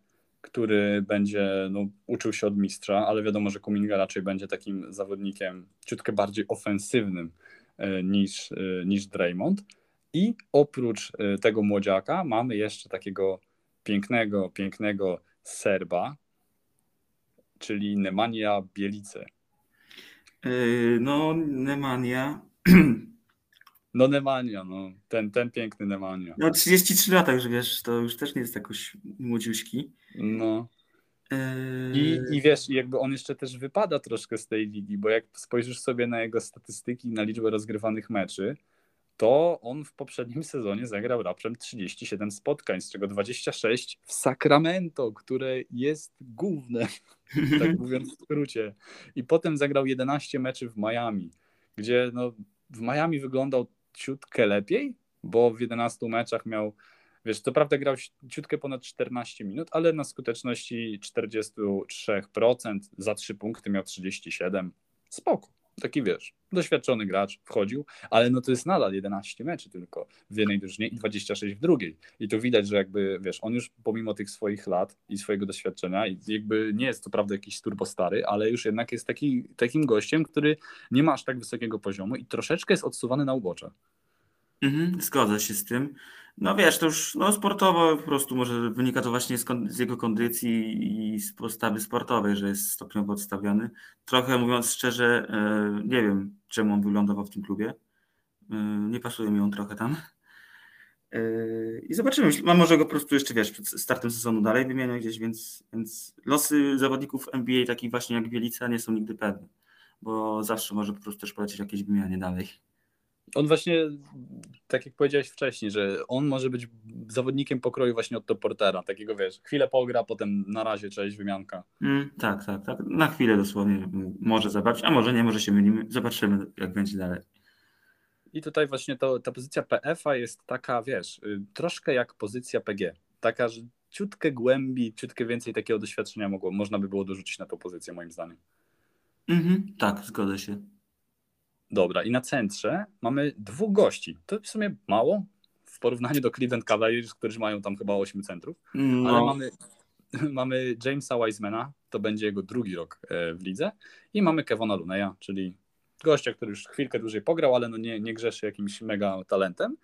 który będzie no, uczył się od mistrza, ale wiadomo, że Kuminga raczej będzie takim zawodnikiem ciutkę bardziej ofensywnym e, niż, e, niż Draymond. I oprócz tego młodziaka mamy jeszcze takiego pięknego, pięknego Serba, czyli Nemanja Bielice. Yy, no, Nemanja. No Nemanja, no. Ten, ten piękny Nemanja. No 33 lata już, wiesz, to już też nie jest jakoś młodziuśki. No. Yy, I, I wiesz, jakby on jeszcze też wypada troszkę z tej ligi, bo jak spojrzysz sobie na jego statystyki, na liczbę rozgrywanych meczy, to on w poprzednim sezonie zagrał raptem 37 spotkań, z czego 26 w Sacramento, które jest główne, tak mówiąc w skrócie. I potem zagrał 11 meczy w Miami, gdzie no, w Miami wyglądał ciutkę lepiej, bo w 11 meczach miał, wiesz, co prawda grał ciutkę ponad 14 minut, ale na skuteczności 43% za 3 punkty miał 37. Spoko taki wiesz, doświadczony gracz wchodził, ale no to jest nadal 11 meczy tylko w jednej drużynie i 26 w drugiej. I to widać, że jakby wiesz, on już pomimo tych swoich lat i swojego doświadczenia, jakby nie jest to prawda jakiś turbo stary, ale już jednak jest taki, takim gościem, który nie ma aż tak wysokiego poziomu i troszeczkę jest odsuwany na ubocze. Mhm, się z tym. No wiesz, to już no, sportowo po prostu może wynika to właśnie z, z, jego kondycji i z postawy sportowej, że jest stopniowo odstawiony. Trochę mówiąc szczerze, e, nie wiem czemu on wylądował w tym klubie. E, nie pasuje mi on trochę tam. Yy, I zobaczymy. Mam może go po prostu jeszcze, wiesz, przed startem sezonu dalej wymienię gdzieś, więc, więc losy zawodników NBA, takich właśnie jak Bielica, nie są nigdy pewne, bo zawsze może po prostu też polecieć jakieś wymianie dalej. On właśnie, tak jak powiedziałeś wcześniej, że on może być zawodnikiem pokroju właśnie od Portera, takiego wiesz, chwilę pogra, potem na razie cześć, wymianka. Mm, tak, tak, tak. Na chwilę dosłownie może zabrać, a może nie, może się mylimy. Zobaczymy, jak będzie dalej. I tutaj właśnie to, ta pozycja PF-a jest taka, wiesz, y, troszkę jak pozycja PG. Taka, że ciutkę głębi, ciutkę więcej takiego doświadczenia mogło, można by było dorzucić na tą pozycję, moim zdaniem. Mhm, tak, zgodzę się. Dobra, i na centrze mamy dwóch gości. To w sumie mało w porównaniu do Cleveland Cavaliers, którzy mają tam chyba 8 centrów, no. ale mamy, mamy Jamesa Wisemana, to będzie jego drugi rok e, w lidze, i mamy Kevona Luneya, czyli gościa, który już chwilkę dłużej pograł, ale no nie, nie grzeszy jakimś mega talentem.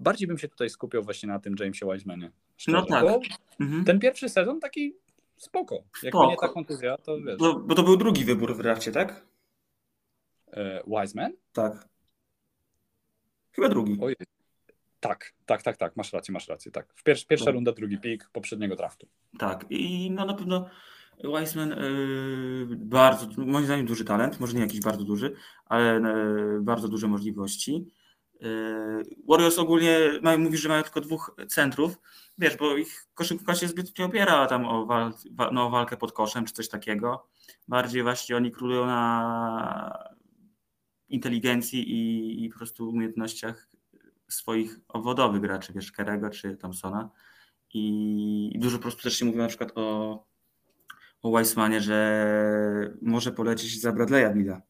Bardziej bym się tutaj skupiał właśnie na tym Jamesie Wisemanie. No tak. Mhm. Ten pierwszy sezon taki spoko. Jakby nie ta kontuzja, to wiesz. Bo, bo to był drugi wybór w drafcie, tak? E, Wiseman? Tak. Chyba drugi. Ojej. Tak, tak, tak, tak, masz rację, masz rację, tak. W pier pierwsza no. runda, drugi pik poprzedniego draftu. Tak, i no na pewno Wiseman yy, bardzo, moim zdaniem duży talent, może nie jakiś bardzo duży, ale yy, bardzo duże możliwości. Yy, Warriors ogólnie mają, mówisz, że mają tylko dwóch centrów, wiesz, bo ich koszykówka się zbyt nie opiera tam o, wal, no, o walkę pod koszem czy coś takiego. Bardziej właśnie oni królują na inteligencji i, i po prostu umiejętnościach swoich obwodowych graczy, wiesz, Kerego czy Thompsona. I, I dużo po prostu też się mówi na przykład o o Weissmanie, że może polecieć za Bradley'a Billa,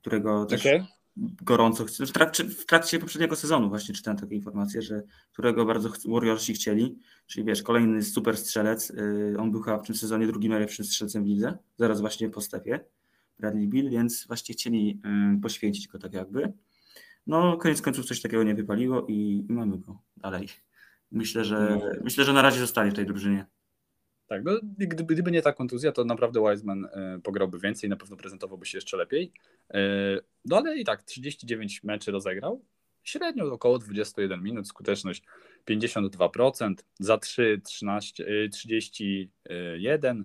którego też okay. gorąco. W trakcie, w trakcie poprzedniego sezonu właśnie czytałem takie informacje, że którego bardzo Warriorsi chcieli, czyli wiesz, kolejny super strzelec. Y, on był chyba w tym sezonie drugim najlepszym strzelcem w lidze, zaraz właśnie po Stefie, Bradley Bill, więc właśnie chcieli y, poświęcić go tak jakby. No, koniec końców coś takiego nie wypaliło i, i mamy go dalej. Myślę, że no. myślę, że na razie zostali w tej drużynie. Tak, no, gdyby, gdyby nie ta kontuzja, to naprawdę Wiseman y, pograłby więcej, na pewno prezentowałby się jeszcze lepiej. Y, no ale i tak 39 meczy rozegrał, średnio około 21 minut, skuteczność 52%, za 3 13, 31,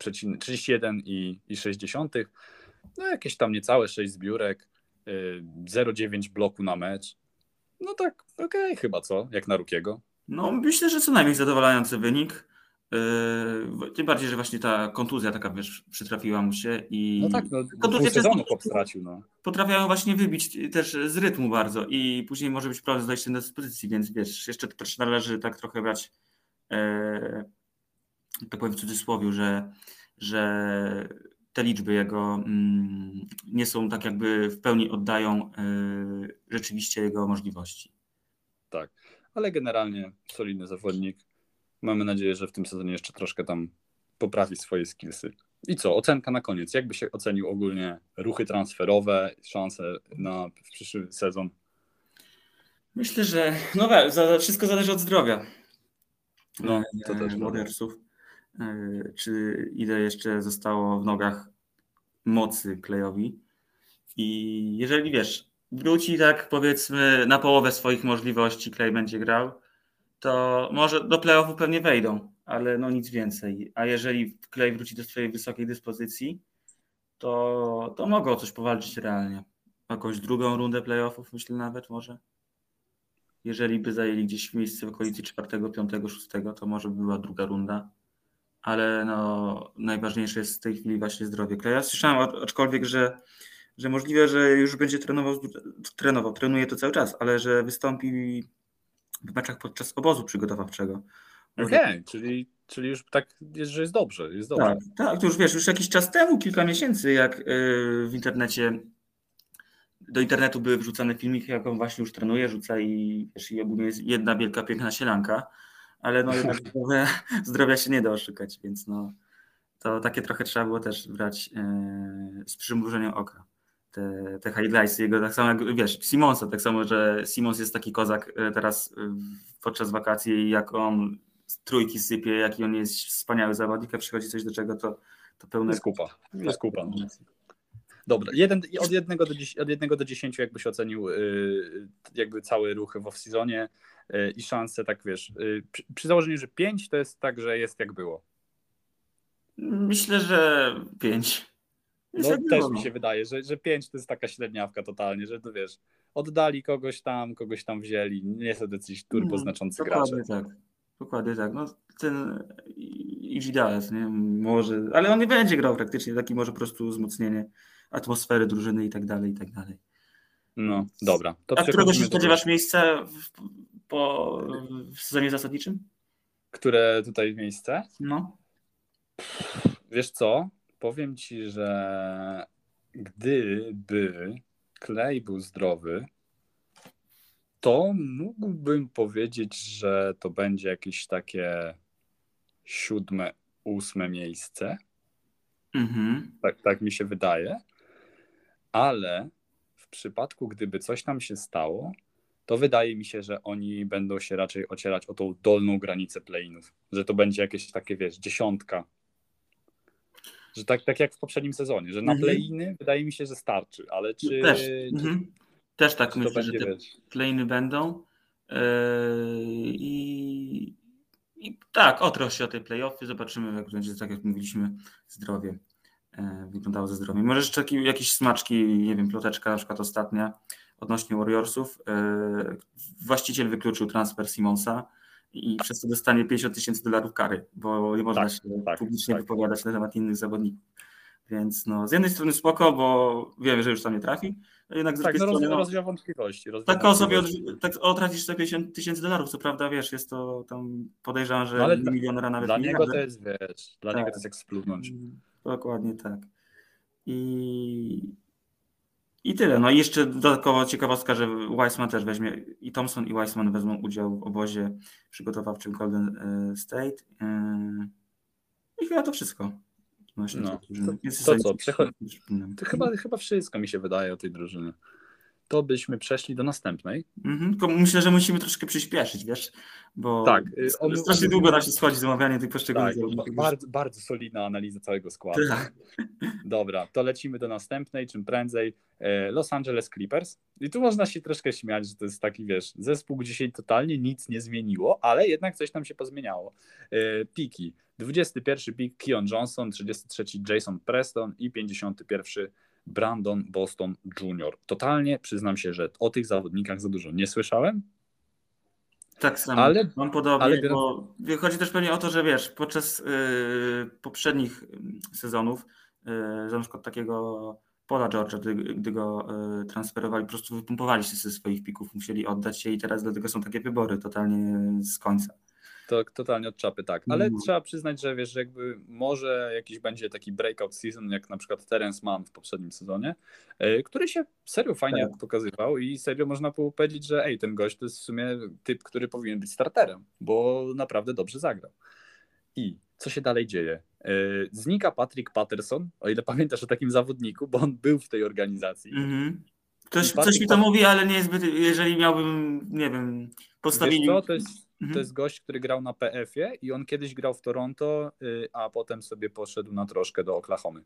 31 i, i 60, no jakieś tam niecałe 6 zbiórek, 0,9 bloku na mecz. No tak, okej, okay, chyba co, jak na Rukiego. No myślę, że co najmniej zadowalający wynik. Yy, tym bardziej, że właśnie ta kontuzja taka, wiesz, przytrafiła mu się i... No tak, no, kontuzja sezonu chłop stracił, no. Potrafiają właśnie wybić też z rytmu bardzo i później może być problem z dojściem do dyspozycji, więc wiesz, jeszcze też należy tak trochę brać, e, tak powiem w cudzysłowie, że, że te liczby jego mm, nie są tak jakby w pełni oddają e, rzeczywiście jego możliwości. Tak, ale generalnie solidny zawodnik Mamy nadzieję, że w tym sezonie jeszcze troszkę tam poprawi swoje skillsy. I co, ocenka na koniec. Jakby się ocenił ogólnie ruchy transferowe, szanse na przyszły sezon? Myślę, że no tak, wszystko zależy od zdrowia. No, to też. Warriorsów. E, czy ile jeszcze zostało w nogach mocy Klejowi. I jeżeli wiesz, wróci tak powiedzmy na połowę swoich możliwości, Klej będzie grał, to może do playoffu pewnie wejdą, ale no nic więcej. A jeżeli Clay wróci do swojej wysokiej dyspozycji, to, to mogą coś powalczyć realnie. Jakąś drugą rundę playoffów, myślę nawet może. Jeżeli by zajęli gdzieś miejsce w okolicy czwartego, piątego, szóstego, to może by była druga runda. Ale no, najważniejsze jest w tej chwili właśnie zdrowie Clay. Ja słyszałem aczkolwiek, że, że możliwe, że już będzie trenował, trenował, trenuje to cały czas, ale że wystąpi w meczach podczas obozu przygotowawczego. Okej, okay, czyli, czyli już tak jest, że jest dobrze. Jest dobrze. Tak, tak, to już wiesz, już jakiś czas temu, kilka miesięcy, jak y, w internecie do internetu były wrzucane filmiki, jak on właśnie już trenuje, rzuca i, wiesz, i ogólnie jest jedna wielka, piękna sielanka, ale no jednak zdrowia, zdrowia się nie da oszukać, więc no to takie trochę trzeba było też brać yy, z przymrużeniem oka. Te, te highlightsy jego, tak samo jak wiesz, Simonsa, tak samo, że Simons jest taki kozak e, teraz e, podczas wakacji jak on trójki sypie, jaki on jest wspaniały zawodnik, a przychodzi coś do czego, to, to pełne... Jest kupa, jest kupa. Dobra, jeden, od, jednego do, od jednego do dziesięciu jakbyś ocenił yy, jakby całe ruchy w off-seasonie i szanse, tak wiesz, yy, przy, przy, założeniu, że pięć to jest tak, że jest jak było. Myślę, że pięć. No też mi się wydaje, że, że pięć to jest taka średniawka totalnie, że to wiesz, oddali kogoś tam, kogoś tam wzięli, nie są jacyś turbo mm, znaczący gracze. tak. Dokładnie tak. No, ten Igidales, nie? Może, ale on nie będzie grał praktycznie, taki może po prostu wzmocnienie atmosfery drużyny i tak dalej, i tak dalej. No, dobra. To A którego się spodziewasz miejsca w, po, w sezonie zasadniczym? Które tutaj miejsce? No. Wiesz co? Powiem ci, że gdyby Klej był zdrowy, to mógłbym powiedzieć, że to będzie jakieś takie siódme, ósme miejsce. Mhm. Tak, tak mi się wydaje. Ale w przypadku, gdyby coś tam się stało, to wydaje mi się, że oni będą się raczej ocierać o tą dolną granicę playinów. Że to będzie jakieś takie, wiesz, dziesiątka. Że tak, tak jak w poprzednim sezonie, że na mhm. playiny wydaje mi się, że starczy, ale czy. Też, czy, mhm. Też tak myślę, będzie, że te playiny będą. Yy, I, I tak, otrosz się o tej playoffy, zobaczymy, jak będzie, tak jak mówiliśmy, zdrowie e, wyglądało ze zdrowiem. Może jeszcze jakieś smaczki, nie wiem, ploteczka na przykład ostatnia odnośnie Warriorsów. E, właściciel wykluczył transfer Simonsa i przez to dostanie 50 tysięcy dolarów kary, bo nie można tak, się tak, publicznie tak. wypowiadać na temat innych zawodników. Więc no, z jednej strony spoko, bo wiemy, że już tam nie trafi, jednak z tak, drugiej no, strony... No, rozwija wątpliwości. tak osobie od, tak, otracisz 150 tysięcy dolarów, co prawda, wiesz, jest to tam podejrzewam, że no, ale milionera nawet Dla nie niego to jest, wiesz, dla tak. niego to jest jak splunąć. Mm, dokładnie tak. I, I tyle. No i jeszcze dodatkowo ciekawostka, że Weissman też weźmie, i Thompson i Weissman wezmą udział w obozie przygotowawczym Golden e, State. E, I chyba to wszystko. No, to, to co, przechodź... to chyba, chyba wszystko mi się wydaje o tej drużynie. To byśmy przeszli do następnej. Mhm, tylko myślę, że musimy troszkę przyspieszyć, wiesz, bo tak, on, strasznie on, długo nam się schodzi z omawianiem tych poszczególnych tak, bardzo, bardzo solidna analiza całego składu. Tak. Dobra, to lecimy do następnej, czym prędzej. E, Los Angeles Clippers. I tu można się troszkę śmiać, że to jest taki, wiesz, zespół, gdzie się totalnie nic nie zmieniło, ale jednak coś tam się pozmieniało. E, piki. 21 pik Keon Johnson, 33 Jason Preston i 51 Brandon Boston Jr. Totalnie przyznam się, że o tych zawodnikach za dużo nie słyszałem. Tak samo, ale, mam podobnie, ale... bo chodzi też pewnie o to, że wiesz, podczas yy, poprzednich sezonów, yy, na przykład takiego Pola George'a, gdy, gdy go y, transferowali, po prostu wypompowali się ze swoich pików, musieli oddać się i teraz dlatego są takie wybory totalnie z końca. To totalnie od czapy, tak. Ale mm. trzeba przyznać, że wiesz, że jakby może jakiś będzie taki breakout season, jak na przykład Terence Mann w poprzednim sezonie, y, który się serio fajnie tak. pokazywał i serio można było powiedzieć, że ej, ten gość to jest w sumie typ, który powinien być starterem, bo naprawdę dobrze zagrał. I co się dalej dzieje? E, znika Patrick Patterson, o ile pamiętasz o takim zawodniku, bo on był w tej organizacji. Mm-hmm. Ktoś, coś mi to mówi, ale nie zbyt, jeżeli miałbym, nie wiem, postawić. Co, to, jest, to jest gość, który grał na PF-ie i on kiedyś grał w Toronto, y, a potem sobie poszedł na troszkę do Oklahomy.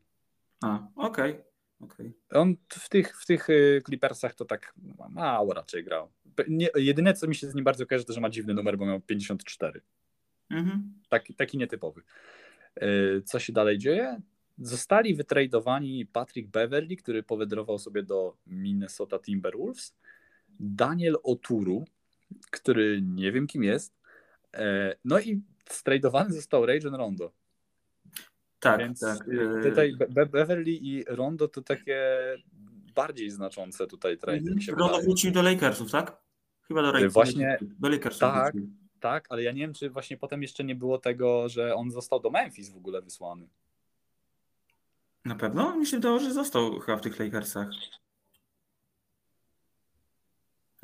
A, okej. Okay. Okay. On w tych, w tych y, Clippersach to tak mało raczej grał. Nie, jedyne, co mi się z nim bardzo kojarzy, to że ma dziwny numer, bo miał 54. Mhm. Taki, taki nietypowy. E, co się dalej dzieje? Zostali wytradowani Patrick Beverly, który powędrował sobie do Minnesota Timberwolves, Daniel Oturu, który nie wiem kim jest, e, no i stradowany został Rajon Rondo. Tak, Więc tak. E, tutaj Be Beverly i Rondo to takie bardziej znaczące tutaj trady. Rondo wrócił do Lakersów, tak? Chyba do Lakersów. Właśnie, do Lakersów. Tak, wrócił tak, ale ja nie wiem, czy właśnie potem jeszcze nie było tego, że on został do Memphis w ogóle wysłany. Na pewno? Mi się wydało, że został chyba w tych Lakersach.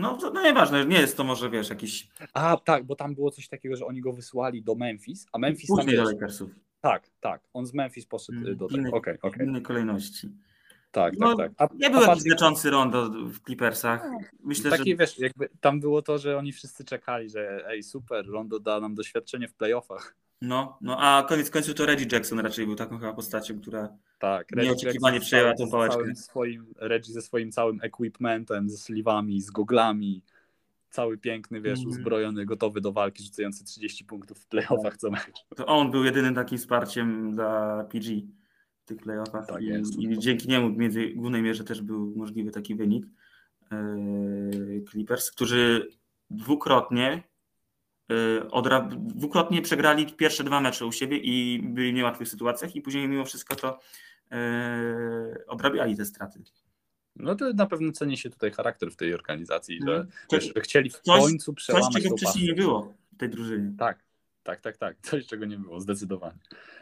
No, no nieważne, nie jest to może, wiesz, jakiś... A, tak, bo tam było coś takiego, że oni go wysłali do Memphis, a Memphis Później tam... do Lakersów. Tak, tak, on z Memphis poszedł mm, do okej, okay, okay. innej kolejności. Tak, no, tak, tak. A, nie był jakiś znaczący rondo w Clippersach. Myślę, taki, że... wiesz, jakby tam było to, że oni wszyscy czekali, że ej, super, rondo da nam doświadczenie w playoffach. No, no a koniec końców to Reggie Jackson raczej był taką chyba postacią, która tak, nieoczekiwanie przejęła tą pałeczkę. Swoim, Reggie ze swoim całym equipmentem, ze sliwami, z goglami, cały piękny, wiesz, mm. uzbrojony, gotowy do walki, rzucający 30 punktów w playoffach co mecz. To on był jedynym takim wsparciem dla PG w tych playoffach tak i, i, dzięki niemu między, w głównej mierze też był możliwy taki wynik. Yy, Clippers, którzy dwukrotnie yy, dwukrotnie przegrali pierwsze dwa mecze u siebie i byli w niełatwych sytuacjach i później mimo wszystko to yy, odrabiali te straty. No to na pewno ceni się tutaj charakter w tej organizacji, że, mhm. że chcieli w końcu przełamać Coś, czego wcześniej nie było w tej drużynie. Tak, tak, tak, tak. Coś, czego nie było, zdecydowanie.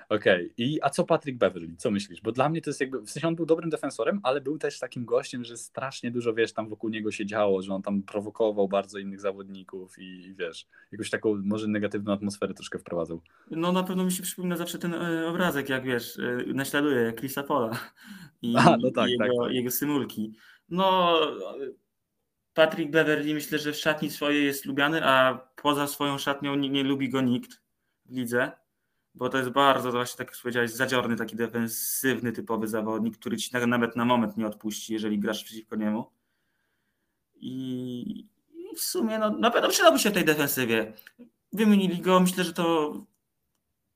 Okej, okay. i a co Patrick Beverly? Co myślisz? Bo dla mnie to jest jakby, w sensie on był dobrym defensorem, ale był też takim gościem, że strasznie dużo, wiesz, tam wokół niego się działo, że on tam prowokował bardzo innych zawodników i, wiesz, jakąś taką może negatywną atmosferę troszkę wprowadzał. No na pewno mi się przypomina zawsze ten e, obrazek, jak wiesz, e, naśladuje Chrisa Pola i, a, no tak, i jego, tak. jego symulki. No Patrick Beverly myślę, że w szatni swojej jest lubiany, a poza swoją szatnią nie, nie lubi go nikt w lidze bo to jest bardzo, właśnie tak jak powiedziałeś, zadziorny, taki defensywny, typowy zawodnik, który ci nawet na moment nie odpuści, jeżeli grasz przeciwko niemu. I, i w sumie no, na pewno przydałby się w tej defensywie. Wymienili go, myślę, że to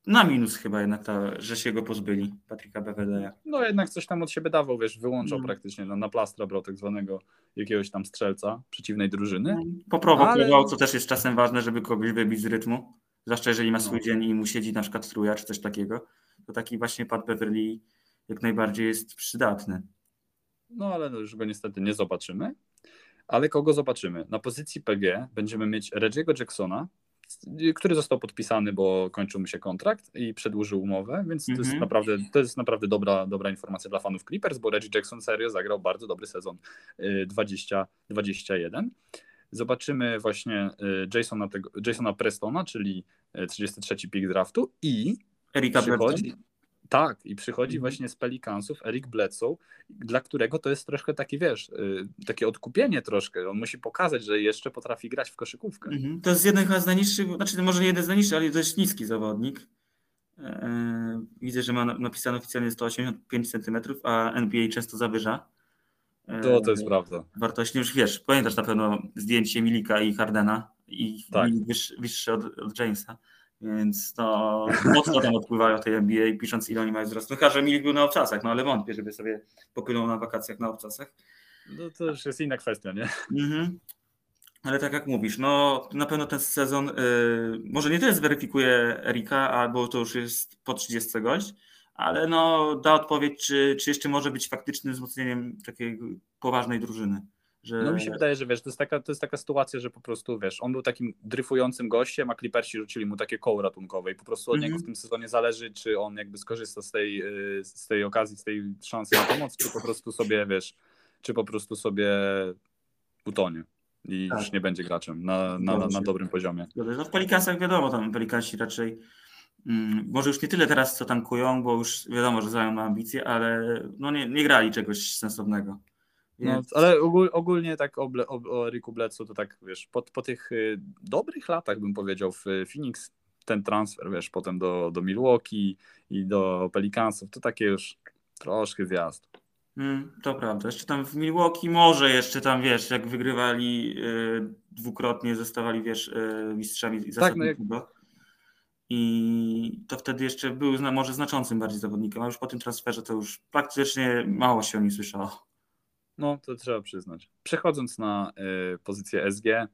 na minus chyba jednak, ta, że się go pozbyli, Patryka Beverleya. No jednak coś tam od siebie dawał, wiesz, wyłączał no. praktycznie, no, na plastra brał tak zwanego jakiegoś tam strzelca przeciwnej drużyny. Poprowokował, ale... co też jest czasem ważne, żeby kogoś wybić z rytmu. Zwłaszcza jeżeli ma swój no. dzień i mu siedzi na przykład truja czy coś takiego, to taki właśnie Pat Beverly jak najbardziej jest przydatny. No ale no, już go niestety nie zobaczymy. Ale kogo zobaczymy? Na pozycji PG będziemy mieć Reggie'ego Jacksona, który został podpisany, bo kończył mu się kontrakt i przedłużył umowę, więc mm -hmm. to, jest mhm. naprawdę, to jest naprawdę dobra, dobra informacja dla fanów Clippers, bo Reggie Jackson serio zagrał bardzo dobry sezon 20-21. Zobaczymy właśnie y, Jasona, tego, Jasona Prestona, czyli 33 y, pick draftu i Erika przychodzi, tak, i przychodzi mhm. właśnie z Pelicansów Eric Bledsoe, dla którego to jest troszkę takie, wiesz, y, takie odkupienie troszkę. On musi pokazać, że jeszcze potrafi grać w koszykówkę. Mhm. To jest jeden z najniższych, znaczy może nie jeden z najniższych, ale dość niski zawodnik. E, e, widzę, że ma napisane oficjalnie 185 cm, a NBA często zawyża. To, to jest prawda. Wartości, już wiesz, pamiętasz na pewno zdjęcie Milika i Hardena i tak. wyższy, wyższy od, od, Jamesa, więc to mocno tam odpływają tej NBA, pisząc ile oni mają wzrost. No chyba, że Milik był na obcasach, no ale wątpię, żeby sobie popłynął na wakacjach na obcasach. No to już jest inna kwestia, nie? Mhm. Ale tak jak mówisz, no na pewno ten sezon, yy, może nie tyle zweryfikuje Erika, albo to już jest po 30 gość, ale no, da odpowiedź, czy, czy jeszcze może być faktycznym wzmocnieniem takiej poważnej drużyny. Że... No mi się wydaje, że wiesz, to jest, taka, to jest taka sytuacja, że po prostu wiesz, on był takim dryfującym gościem, a Clippersi rzucili mu takie koło ratunkowe i po prostu od mm -hmm. niego w tym sezonie zależy, czy on jakby skorzysta z tej, y, z tej okazji, z tej szansy na pomoc, czy po prostu sobie, wiesz, czy po prostu sobie utonie i tak. już nie będzie graczem na, na, na, na dobrym poziomie. No w Pelikansach wiadomo, tam Pelikansi raczej Mm, może już nie tyle teraz, co tankują, bo już wiadomo, że mają ambicje, ale no nie, nie grali czegoś sensownego. No, ale ogólnie tak o, o, o Riku Bledsoe to tak, wiesz, po, po tych y, dobrych latach bym powiedział w Phoenix, ten transfer, wiesz, potem do, do Milwaukee i do Pelicansów, to takie już troszkę zjazd. Mm, to prawda. Jeszcze tam w Milwaukee może jeszcze tam, wiesz, jak wygrywali y, dwukrotnie, zostawali, wiesz, y, mistrzami tak, no jak, i to wtedy jeszcze był może znaczącym bardziej zawodnikiem, a już po tym transferze to już praktycznie mało się o nim słyszało. No, to trzeba przyznać. Przechodząc na y, pozycję SG, y,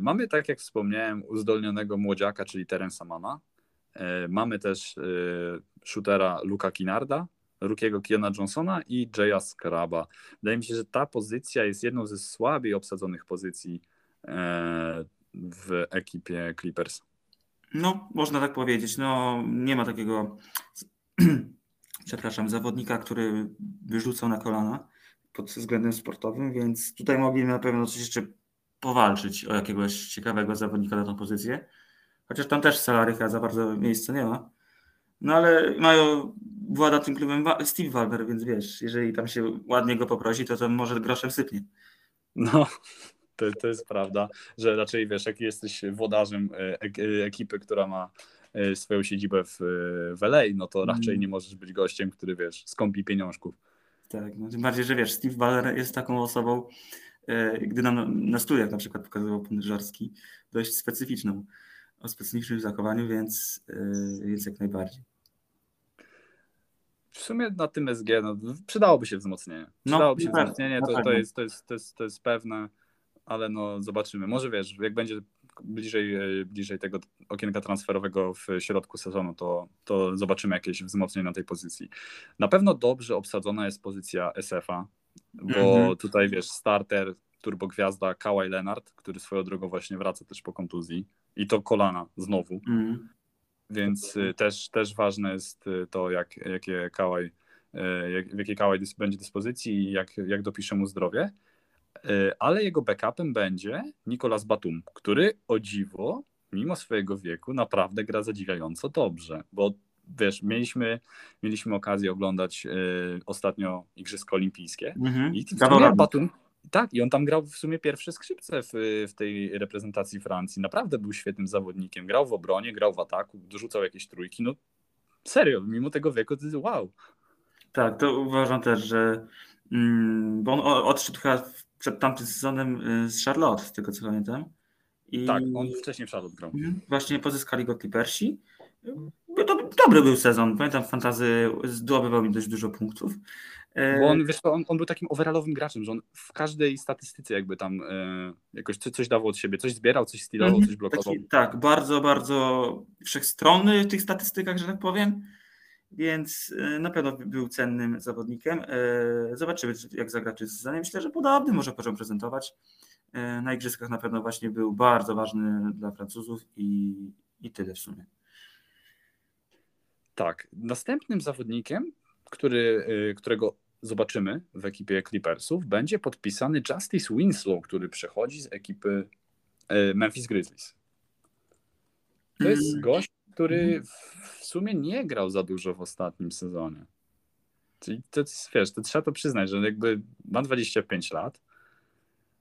mamy, tak jak wspomniałem, uzdolnionego młodziaka, czyli Terence Samana. Y, mamy też y, shootera Luka Kinarda, Rukiego Kiana Johnsona i Jaya Skraba. Wydaje mi się, że ta pozycja jest jedną ze słabiej obsadzonych pozycji y, w ekipie Clippers. No, można tak powiedzieć. No, nie ma takiego, przepraszam, zawodnika, który wyrzucał na kolana pod względem sportowym, więc tutaj mogliby na pewno coś jeszcze powalczyć o jakiegoś ciekawego zawodnika na tą pozycję. Chociaż tam też Salarycha za bardzo miejsca nie ma. No ale mają, włada tym klubem Steve Valver, więc wiesz, jeżeli tam się ładnie go poprosi, to to może groszem sypnie. No, to, to jest prawda, że raczej wiesz, jak jesteś wodarzem e, ekipy, która ma e, swoją siedzibę w, w LA, no to raczej Mm. nie możesz być gościem, który wiesz, skąpi pieniążków. Tak, no tym bardziej, że wiesz, Steve Ballmer jest taką osobą, e, gdy nam na studiach na przykład pokazywał pan Żarski, dość specyficzną, o specyficznym zachowaniu, więc, e, więc jak najbardziej. W sumie na tym SG no, przydałoby się wzmocnienie. No, Przydałoby się na pewno, wzmocnienie, to, to, jest, to, jest, to, jest, to jest pewne, ale no zobaczymy. Może wiesz, jak będzie bliżej, e, bliżej tego okienka transferowego w środku sezonu, to, to zobaczymy jakieś wzmocnienie na tej pozycji. Na pewno dobrze obsadzona jest pozycja SF-a, bo Mhm. tutaj wiesz, starter, turbogwiazda Kawhi Leonard, który swoją drogą właśnie wraca też po kontuzji i to kolana znowu. Mm. Więc y, też, też ważne jest y, to, jak, jakie Kałaj, y, jak, w jakiej Kałaj dys, będzie dyspozycji i jak, jak dopisze mu zdrowie. Y, Ale jego backupem będzie Nicolas Batum, który o dziwo, mimo swojego wieku, naprawdę gra zadziwiająco dobrze. Bo wiesz, mieliśmy, mieliśmy okazję oglądać y, ostatnio Igrzyska Olimpijskie Mhm. i w sumie. Batum, tak, i on tam grał w sumie pierwsze skrzypce w, w tej reprezentacji Francji. Naprawdę był świetnym zawodnikiem. Grał w obronie, grał w ataku, dorzucał jakieś trójki. No serio, mimo tego wieku to wow. Tak, to uważam też, że mm, bo on odszedł chyba przed tamtym sezonem y, z Charlotte, z tego co pamiętam. I Tak, on wcześniej w Charlotte grał. Mhm. właśnie pozyskali go Clippersi. Dobry był sezon. Pamiętam, fantazy zdobywał mi dość dużo punktów. E, Bo on, wiesz, on, on był takim overallowym graczem, że on w każdej statystyce jakby tam e, jakoś coś, coś dawał od siebie, coś zbierał, coś stylował, Mhm, coś blokował. Taki, tak, bardzo, bardzo wszechstronny w tych statystykach, że tak powiem. Więc e, na pewno był cennym zawodnikiem. E, Zobaczymy, czy- jak zagra sezonie. Myślę, że podobny może poziom prezentować. E, Na igrzyskach na pewno właśnie był bardzo ważny dla Francuzów i, i tyle w sumie. Tak. Następnym zawodnikiem, który, którego zobaczymy w ekipie Clippersów, będzie podpisany Justice Winslow, który przechodzi z ekipy Memphis Grizzlies. To jest Mm. gość, który w- w sumie nie grał za dużo w ostatnim sezonie. Czyli to jest, wiesz, to trzeba to przyznać, że jakby ma 25 lat,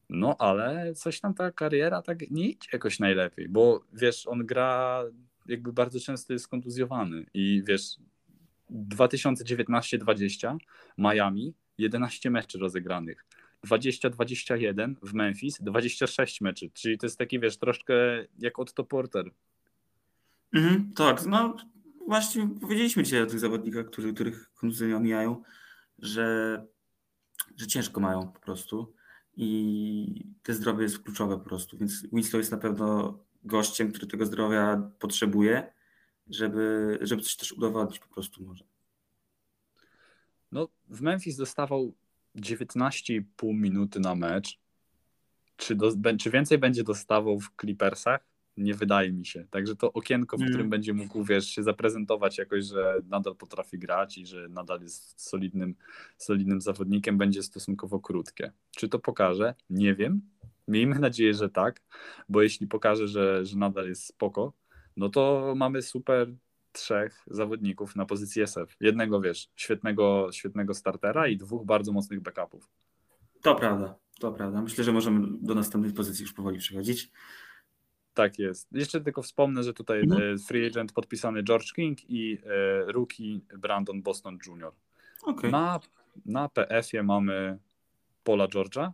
no ale coś tam ta kariera tak nie idzie jakoś najlepiej, bo wiesz, on gra jakby bardzo często jest kontuzjowany i wiesz, 2019-20 Miami 11 meczy rozegranych. 20-21 w Memphis 26 meczy, czyli to jest taki, wiesz, troszkę jak Otto Porter. Mhm, tak, no właśnie powiedzieliśmy dzisiaj o tych zawodnikach, którzy, których kontuzje omijają, że, że ciężko mają po prostu i te zdrowie jest kluczowe po prostu, więc Winslow jest na pewno gościem, który tego zdrowia potrzebuje, żeby, żeby coś też udowodnić po prostu może. No, w Memphis dostawał 19,5 minuty na mecz. Czy, do, czy więcej będzie dostawał w Clippersach? Nie wydaje mi się. Także to okienko, w Mm. którym będzie mógł, wiesz, się zaprezentować jakoś, że nadal potrafi grać i że nadal jest solidnym, solidnym zawodnikiem, będzie stosunkowo krótkie. Czy to pokaże? Nie wiem. Miejmy nadzieję, że tak, bo jeśli pokaże, że, że nadal jest spoko, no to mamy super trzech zawodników na pozycji SF. Jednego, wiesz, świetnego, świetnego startera i dwóch bardzo mocnych backupów. To prawda, to prawda. Myślę, że możemy do następnej pozycji już powoli przechodzić. Tak jest. Jeszcze tylko wspomnę, że tutaj Mhm. e, free agent podpisany George King i e, rookie Brandon Boston Jr. Okej. Na, na PF-ie mamy Paula George'a,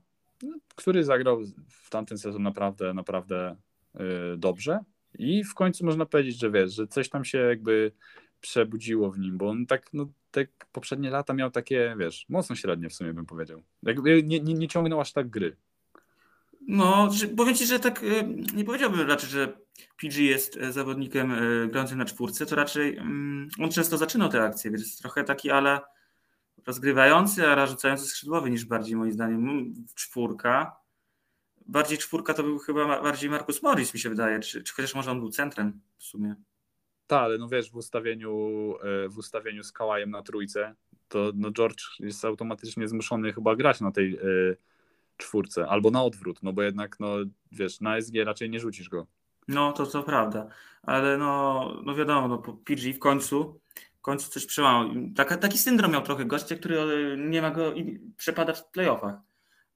który zagrał w tamten sezon naprawdę, naprawdę e, dobrze. I w końcu można powiedzieć, że wiesz, że coś tam się jakby przebudziło w nim, bo on tak, no, te poprzednie lata miał takie, wiesz, mocno średnie w sumie bym powiedział. Jakby nie, nie, nie ciągnął aż tak gry. No, powiem Ci, że tak e, nie powiedziałbym raczej, że PG jest e, zawodnikiem e, grającym na czwórce, to raczej mm, on często zaczynał te akcje, więc jest trochę taki ale rozgrywający, a rzucający skrzydłowy niż bardziej moim zdaniem czwórka. Bardziej czwórka to był chyba bardziej Marcus Morris mi się wydaje, czy, czy chociaż może on był centrem w sumie. Tak, ale no wiesz, w ustawieniu, e, w ustawieniu z Kałajem na trójce, to no George jest automatycznie zmuszony chyba grać na tej czwórce, albo na odwrót, no bo jednak, no wiesz, na SG raczej nie rzucisz go. No, to to prawda, ale no, no wiadomo, no, PG w końcu w końcu coś przełamał. Taka, taki syndrom miał trochę gościa, który e, nie ma go i przepada w playoffach.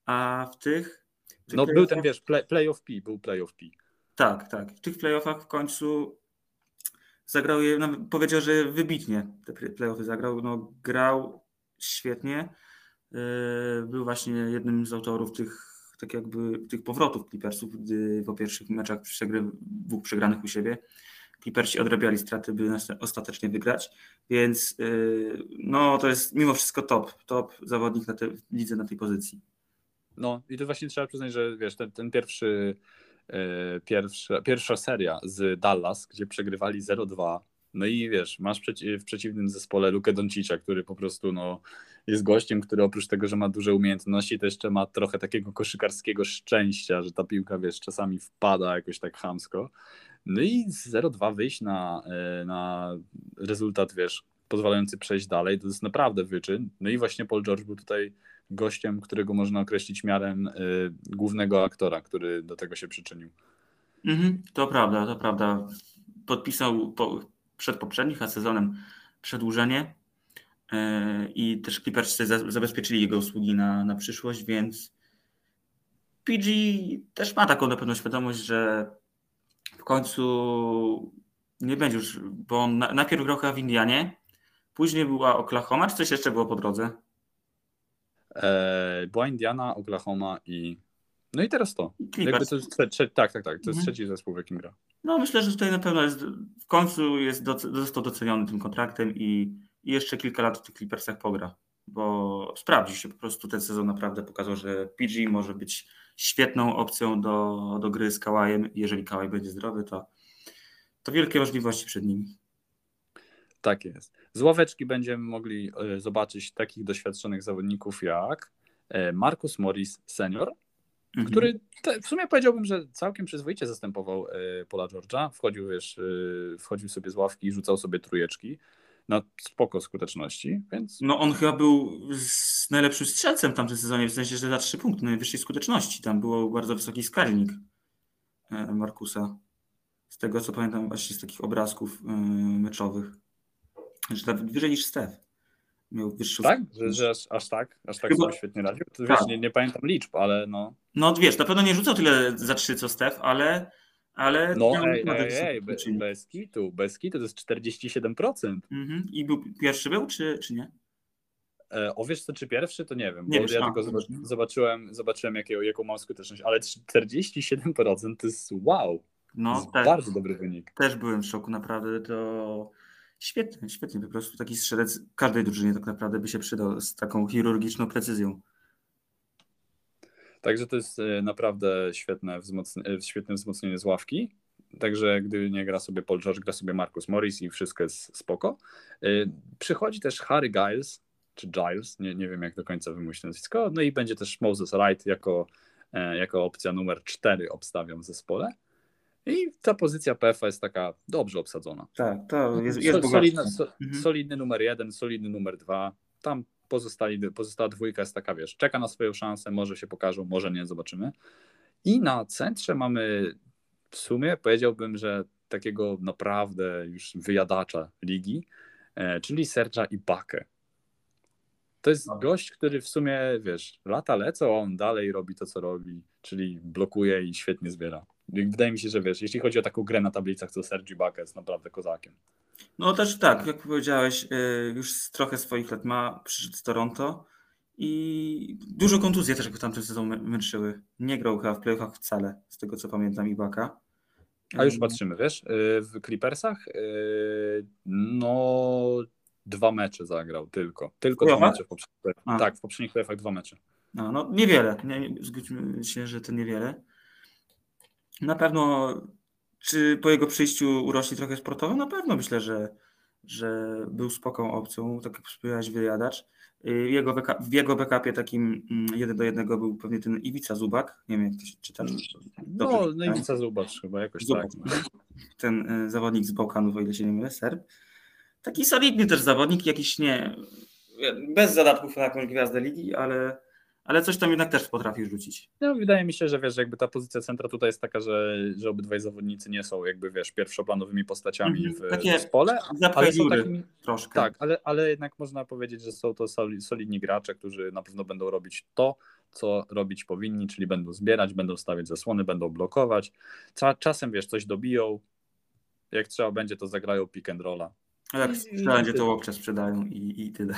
A w tych. w tych No był ten, wiesz, play, playoff P, był playoff P. Tak, tak. W tych playoffach w końcu zagrał je, no, powiedział, że wybitnie te playoffy zagrał, no grał świetnie, był właśnie jednym z autorów tych tak jakby tych powrotów Clippersów, gdy po pierwszych meczach przegry, dwóch przegranych u siebie Clippersi odrabiali straty, by ostatecznie wygrać, więc yy, no to jest mimo wszystko top, top zawodnik na te, lidze na tej pozycji. No i to właśnie trzeba przyznać, że wiesz, ten, ten pierwszy, yy, pierwsza, pierwsza seria z Dallas, gdzie przegrywali 0-2, no i wiesz, masz przeci w przeciwnym zespole Lukę Doncicza, który po prostu no, jest gościem, który oprócz tego, że ma duże umiejętności, to jeszcze ma trochę takiego koszykarskiego szczęścia, że ta piłka, wiesz, czasami wpada jakoś tak chamsko. No i z 0-2 wyjść na, e, na rezultat, wiesz, pozwalający przejść dalej, to jest naprawdę wyczyn. No i właśnie Paul George był tutaj gościem, którego można określić miarem y, głównego aktora, który do tego się przyczynił. Mhm, to prawda, to prawda. Podpisał po, przed poprzednim sezonem przedłużenie i też Clippersy zabezpieczyli jego usługi na, na przyszłość, więc PG też ma taką na pewno świadomość, że w końcu nie będzie już, bo on najpierw grał w Indianie, później była Oklahoma, czy coś jeszcze było po drodze? Eee, była Indiana, Oklahoma i no i teraz to. Jakby to jest, tak, tak, tak. To jest mhm. trzeci zespół, w jakim gra. No myślę, że tutaj na pewno jest, w końcu jest do, został doceniony tym kontraktem i, i, jeszcze kilka lat w tych Clippersach pogra, bo sprawdzi się po prostu ten sezon naprawdę pokazał, że PG może być świetną opcją do, do gry z Kałajem. Jeżeli Kałaj będzie zdrowy, to, to wielkie możliwości przed nimi. Tak jest. Z ławeczki będziemy mogli e, zobaczyć takich doświadczonych zawodników jak e, Marcus Morris senior, mhm. który te, w sumie powiedziałbym, że całkiem przyzwoicie zastępował e, Pola George'a. Wchodził, wiesz, wchodził sobie z ławki, rzucał sobie trujeczki na spoko skuteczności, więc... No on chyba był z najlepszym strzelcem w tamtym sezonie, w sensie, że za trzy punkty najwyższej skuteczności. Tam było bardzo wysoki wskaźnik Markusa. Z tego, co pamiętam właśnie z takich obrazków meczowych. Że nawet wyżej niż Steph. Miał wyższy Tak? Że, że aż, aż, tak? Aż tak Chyba... sobie świetnie radził? To, tak. wiesz, nie, nie, pamiętam liczb, ale no... No wiesz, na pewno nie rzucał tyle za trzy co Steph, ale... ale no ej, ej, ej, bez, bez kitu, bez kitu to jest 47%. Mhm. I był, pierwszy był, czy, czy nie? E, o wiesz co, czy pierwszy, to nie wiem, nie bo wiesz, ja tylko zobaczyłem, zobaczyłem jaką, jaką mam skuteczność, ale 47% to jest wow. No, to jest też, bardzo dobry wynik. Też byłem w szoku, naprawdę. To Świetnie, świetnie. Po prostu taki strzelec każdej drużynie tak naprawdę by się przydał z taką chirurgiczną precyzją. Także to jest e, naprawdę świetne, wzmocnienie, świetne wzmocnienie z ławki. Także gdy nie gra sobie Paul George, gra sobie Marcus Morris i wszystko jest spoko. E, przychodzi też Harry Giles, czy Giles, nie, nie wiem jak do końca wymyślić nazwisko. No i będzie też Moses Wright jako, e, jako opcja numer 4 obstawiam w zespole. I ta pozycja PF jest taka dobrze obsadzona. Tak, to jest, jest so, mhm. solidny numer jeden, solidny numer dwa. Tam pozostali, pozostała dwójka jest taka, wiesz, czeka na swoją szansę, może się pokażą, może nie, zobaczymy. I na centrze mamy w sumie, powiedziałbym, że takiego naprawdę już wyjadacza ligi, e, czyli Sergia Ibakę. To jest gość, który w sumie, wiesz, lata lecą, a on dalej robi to, co robi, czyli blokuje i świetnie zbiera. Wydaje mi się, że wiesz, jeśli chodzi o taką grę na tablicach, to Sergi Baka jest naprawdę kozakiem. No też tak, jak powiedziałeś, y, już trochę swoich lat ma, przyszedł z Toronto i dużo kontuzji też w tamtym sezonie męczyły. Nie grał chyba w playoffach wcale, z tego co pamiętam Ibaka. A już patrzymy, wiesz, y, w Clippersach y, no dwa mecze zagrał tylko. Tylko dwa mecze w poprzednich Tak, w poprzednich playoffach dwa mecze. No, no niewiele, nie, zgódźmy się, że to niewiele. Na pewno, czy po jego przyjściu urośnie trochę sportowo? Na pewno myślę, że, że był spoką opcją, tak jak wspomniałeś, wyjadacz. Jego w jego backupie takim mm, jeden do jednego był pewnie ten Iwica Zubak. Nie wiem, jak to się czyta. No, no Iwica Zubak chyba jakoś Zubak. tak. Ten y, zawodnik z Bałkanów, o ile się nie mylę, Serb. Taki solidny też zawodnik, jakiś nie, bez zadatków na jakąś gwiazdę ligi, ale ale coś tam jednak też potrafi rzucić. No, wydaje mi się, że wiesz, jakby ta pozycja centra tutaj jest taka, że, że obydwaj zawodnicy nie są jakby, wiesz, pierwszoplanowymi postaciami w, Takie w zespole, ale są takimi, troszkę. Tak, ale, ale jednak można powiedzieć, że są to solidni gracze, którzy na pewno będą robić to, co robić powinni, czyli będą zbierać, będą stawiać zasłony, będą blokować. Czasem, wiesz, coś dobiją, Jak trzeba będzie, to zagrają pick and rolla. A jak trzeba będzie, to łokcze sprzedają i, i tyle.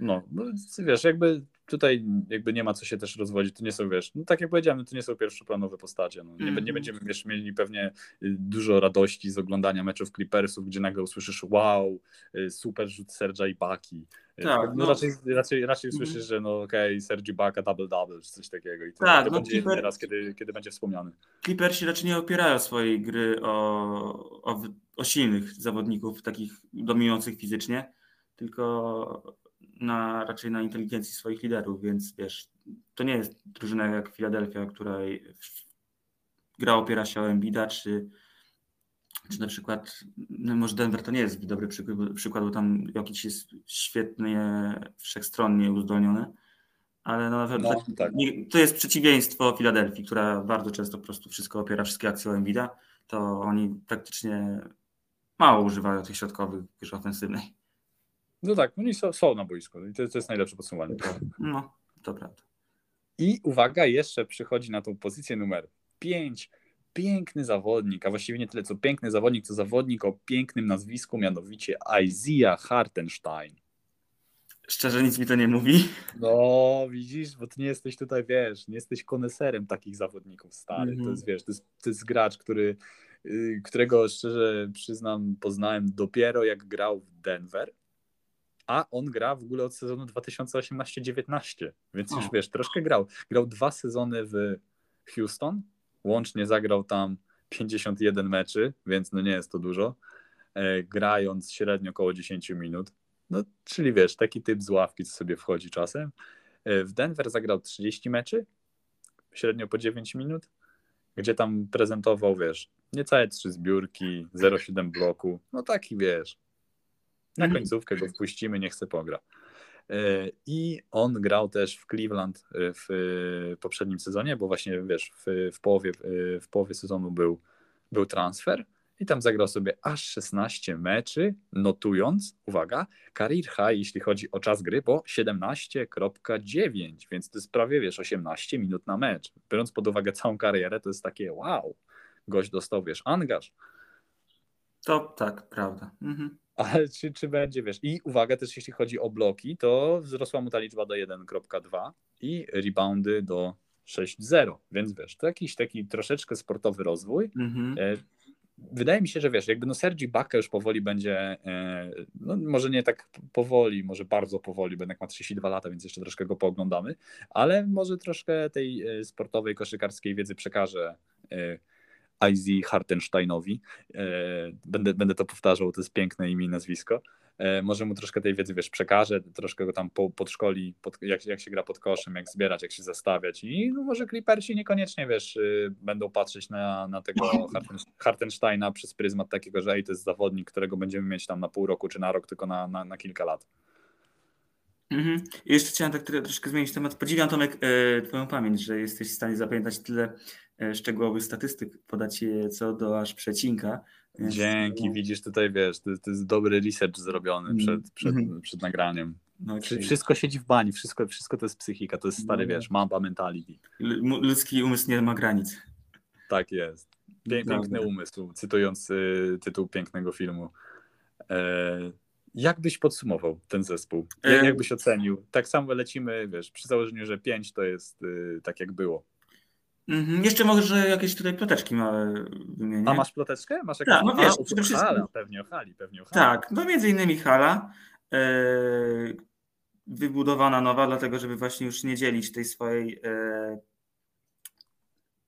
No, no, wiesz, jakby tutaj jakby nie ma co się też rozwodzić, to nie są, wiesz, no tak jak powiedziałem, to nie są pierwszoplanowe postacie, no, nie, mm nie będziemy, wiesz, mieli pewnie y, dużo radości z oglądania meczów Clippersów, gdzie nagle usłyszysz, wow, y, super rzut Sergia i Baki. Y, tak, no, no, raczej, raczej, raczej mm słyszysz, że no okej, okay, Sergi Baka double-double, czy coś takiego i to, tak, to no, będzie Clipper... raz, kiedy, kiedy będzie wspomniany. Clippersi raczej nie opierają swojej gry o, o, o silnych zawodników, takich dominujących fizycznie, tylko na, raczej na inteligencji swoich liderów, więc wiesz, to nie jest drużyna jak Philadelphia, której gra opiera się o Embida, czy, czy na przykład, no może Denver to nie jest dobry przykład, przykład bo tam jakiś jest świetnie, wszechstronnie uzdolniony, ale no, no tak, tak. to jest przeciwieństwo Filadelfii, która bardzo często po prostu wszystko opiera, wszystkie akcje o Embida, to oni praktycznie mało używają tych środkowych grze ofensywnej. No tak, oni są, są na boisku i to, to jest najlepsze podsumowanie. No, to prawda. I uwaga, jeszcze przychodzi na tą pozycję numer 5. Piękny zawodnik, a właściwie nie tyle co piękny zawodnik, co zawodnik o pięknym nazwisku, mianowicie Isaiah Hartenstein. Szczerze nic mi to nie mówi. No, widzisz, bo ty nie jesteś tutaj, wiesz, nie jesteś koneserem takich zawodników stary. Mm -hmm. To mhm. jest, wiesz, to jest, to jest gracz, który, yy, którego szczerze przyznam, poznałem dopiero jak grał w Denver a on gra w ogóle od sezonu 2018-19, więc już wiesz, troszkę grał. Grał dwa sezony w Houston, łącznie zagrał tam 51 meczy, więc no nie jest to dużo, e, grając średnio około 10 minut. No, czyli wiesz, taki typ z ławki, co sobie wchodzi czasem. E, w Denver zagrał 30 meczy, średnio po 9 minut, gdzie tam prezentował, wiesz, niecałe 3 zbiórki, 0,7 bloku, no taki wiesz, na mhm. końcówkę go wpuścimy, niech se pogra. E, I on grał też w Cleveland e, w poprzednim sezonie, bo właśnie wiesz, w, w, połowie, w połowie sezonu był, był transfer i tam zagrał sobie aż 16 meczy, notując, uwaga, career high, jeśli chodzi o czas gry, bo 17.9, więc to jest prawie, wiesz, 18 minut na mecz. Biorąc pod uwagę całą karierę, to jest takie wow, gość dostał, wiesz, angaż. To tak, prawda. Mhm ale czy, czy będzie, wiesz, i uwaga też jeśli chodzi o bloki, to wzrosła mu ta liczba do 1.2 i reboundy do 6.0, więc wiesz, to jakiś taki troszeczkę sportowy rozwój. Mhm. E, wydaje mi się, że wiesz, jakby no Sergi Baka już powoli będzie, e, no może nie tak powoli, może bardzo powoli, bo jednak ma 32 lata, więc jeszcze troszkę go pooglądamy, ale może troszkę tej e, sportowej, koszykarskiej wiedzy przekaże IZ Hartensteinowi. E, będę, będę to powtarzał, to jest piękne imię i nazwisko. E, może mu troszkę tej wiedzy, wiesz, przekaże, troszkę go tam po, podszkoli, pod, jak, jak się gra pod koszem, jak zbierać, jak się zastawiać i no, może Clippersi niekoniecznie, wiesz, y, będą patrzeć na, na tego Hartensteina przez pryzmat takiego, że ej, to jest zawodnik, którego będziemy mieć tam na pół roku czy na rok, tylko na, na, na kilka lat. Mhm. Jeszcze chciałem tak troszkę zmienić temat. Podziwiam Tomek e, Twoją pamięć, że jesteś w stanie zapamiętać tyle szczegółowych statystyk, podać je co do aż przecinka. Więc... Dzięki, widzisz tutaj, wiesz, to, to jest dobry research zrobiony mm. przed, przed, mm. przed nagraniem. No. Wszystko siedzi w bani, wszystko, wszystko to jest psychika, to jest stary, no. wiesz, mamba mentality. Ludzki umysł nie ma granic. Tak jest. Piękny umysł, cytując y, tytuł pięknego filmu. E, jak byś podsumował ten zespół? Jak, jak byś ocenił? Tak samo lecimy, wiesz, przy założeniu, że 5 to jest y, tak jak było. Mhm. Jeszcze może jakieś tutaj ploteczki małe wymienię. A masz ploteczkę? Masz jakąś... Tak, no wiesz, A, przede wszystkim... Hala, pewnie o hali, pewnie o hali. Tak, no między innymi hala. E, wybudowana nowa, dlatego żeby właśnie już nie dzielić tej swojej e,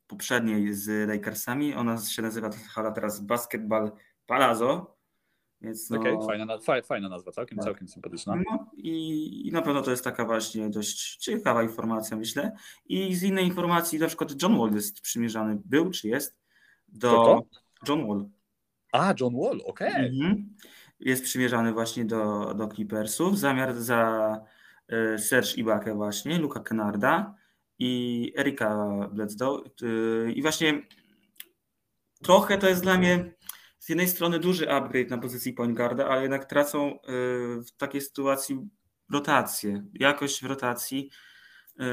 poprzedniej z Lakersami. Ona się nazywa hala teraz Basketball Palazzo. Więc no, okay, fajna, fajna nazwa, całkiem, tak. całkiem sympatyczna. No, i, i na pewno to jest taka właśnie dość ciekawa informacja, myślę. I z innej informacji, na przykład John Wall jest przymierzany, był czy jest, do to? John Wall. A, John Wall, okej. Okay. Mhm. Jest przymierzany właśnie do, do Clippersów. Zamiar za y, Serge Ibaka właśnie, Luka Kennarda i Erika Bledsoe. Y, I właśnie trochę to jest dla mnie z jednej strony duży upgrade na pozycji point guarda, ale jednak tracą y, w takiej sytuacji rotację, jakość w rotacji. Y,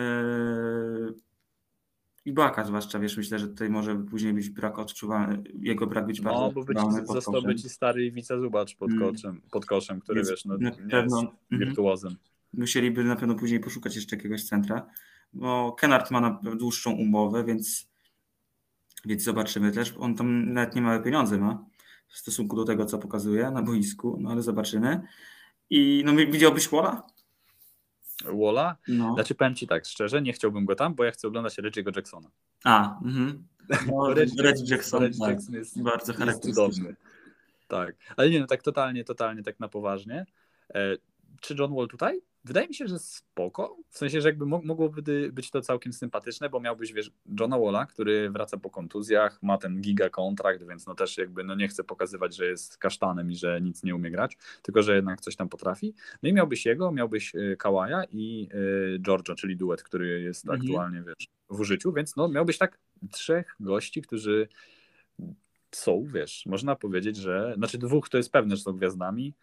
Ibaka zwłaszcza, wiesz, myślę, że tutaj może później być brak odczuwalny, jego brak być bardzo No, bo być, został być stary Wica Zubacz pod, mm. koszem, pod koszem, który Więc wiesz, no, na pewno, jest mhm. wirtuozem. Musieliby na pewno później poszukać jeszcze jakiegoś centra, bo Kenard ma na dłuższą umowę, więc, więc zobaczymy też. On tam nawet nie małe pieniądze ma w stosunku do tego, co pokazuje na boisku, no ale zobaczymy. I no widziałbyś Walla? Walla? No. Znaczy powiem Ci tak, szczerze, nie chciałbym go tam, bo ja chcę oglądać Reggie'ego Jacksona. A, mhm. No, Reggie, Reggie Jackson, Reggie tak. Jackson jest bardzo charakterystyczny. Tak, ale nie no, tak totalnie, totalnie tak na poważnie. E, czy John Wall tutaj? Wydaje mi się, że spoko. W sensie, że jakby mogłoby być to całkiem sympatyczne, bo miałbyś, wiesz, Johna Walla, który wraca po kontuzjach, ma ten giga kontrakt, więc no też jakby no nie chce pokazywać, że jest kasztanem i że nic nie umie grać, tylko że jednak coś tam potrafi. No i miałbyś jego, miałbyś y, Kawaja i y, Georgia, czyli duet, który jest mhm. aktualnie, wiesz, w użyciu, więc no miałbyś tak trzech gości, którzy są, wiesz, można powiedzieć, że, znaczy dwóch to jest pewne, że są gwiazdami,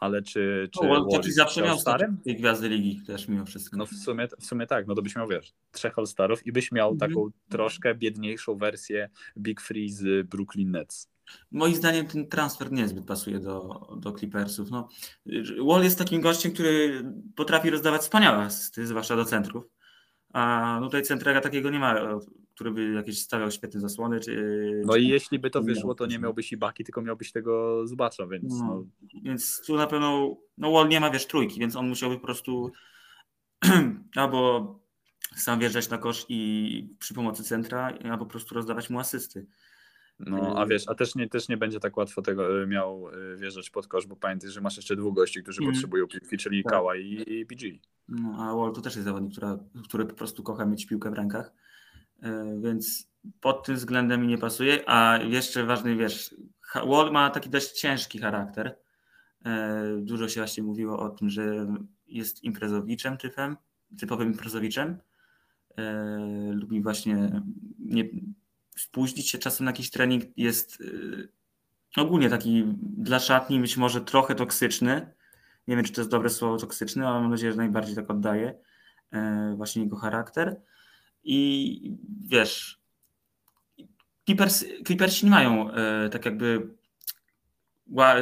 ale czy. czy no, Wall zawsze miał tej gwiazdy ligi też mimo wszystko. No w sumie, w sumie tak, no to byś miał, wiesz, trzech All-Starów i byś miał mhm. taką troszkę biedniejszą wersję Big Free z Brooklyn Nets. Moim zdaniem ten transfer niezbyt pasuje do, do Clippersów. No, Wall jest takim gościem, który potrafi rozdawać wspaniałe asysty, zwłaszcza do centrów. A tutaj centrega takiego nie ma, który by jakieś stawiał świetne zasłony. Czy, no czy... i jeśli by to wyszło, to nie miałbyś Ibaki, tylko miałbyś tego Zubacza, więc... No, no. Więc tu na pewno, no Wall nie ma, wiesz, trójki, więc on musiałby po prostu albo sam wjeżdżać na kosz i przy pomocy centra, albo po prostu rozdawać mu asysty. No, a wiesz, a też nie, też nie będzie tak łatwo tego e, miał e, wjeżdżać pod kosz, bo pamiętaj, że masz jeszcze dwóch gości, którzy mm. potrzebują piłki, czyli tak. Kała i, i PG. No, a Wall to też jest zawodnik, która, który po prostu kocha mieć piłkę w rękach, e, więc pod tym względem mi nie pasuje, a jeszcze ważny, wiesz, Wall ma taki dość ciężki charakter. Dużo się właśnie mówiło o tym, że jest imprezowiczem typem, typowym imprezowiczem. Lubi właśnie nie, spóźnić się czasem na jakiś trening jest ogólnie taki dla szatni być może trochę toksyczny. Nie wiem, czy to jest dobre słowo toksyczny, ale mam nadzieję, że najbardziej tak oddaje e, właśnie jego charakter. I wiesz, Clippers, Clippersi nie mają e, tak jakby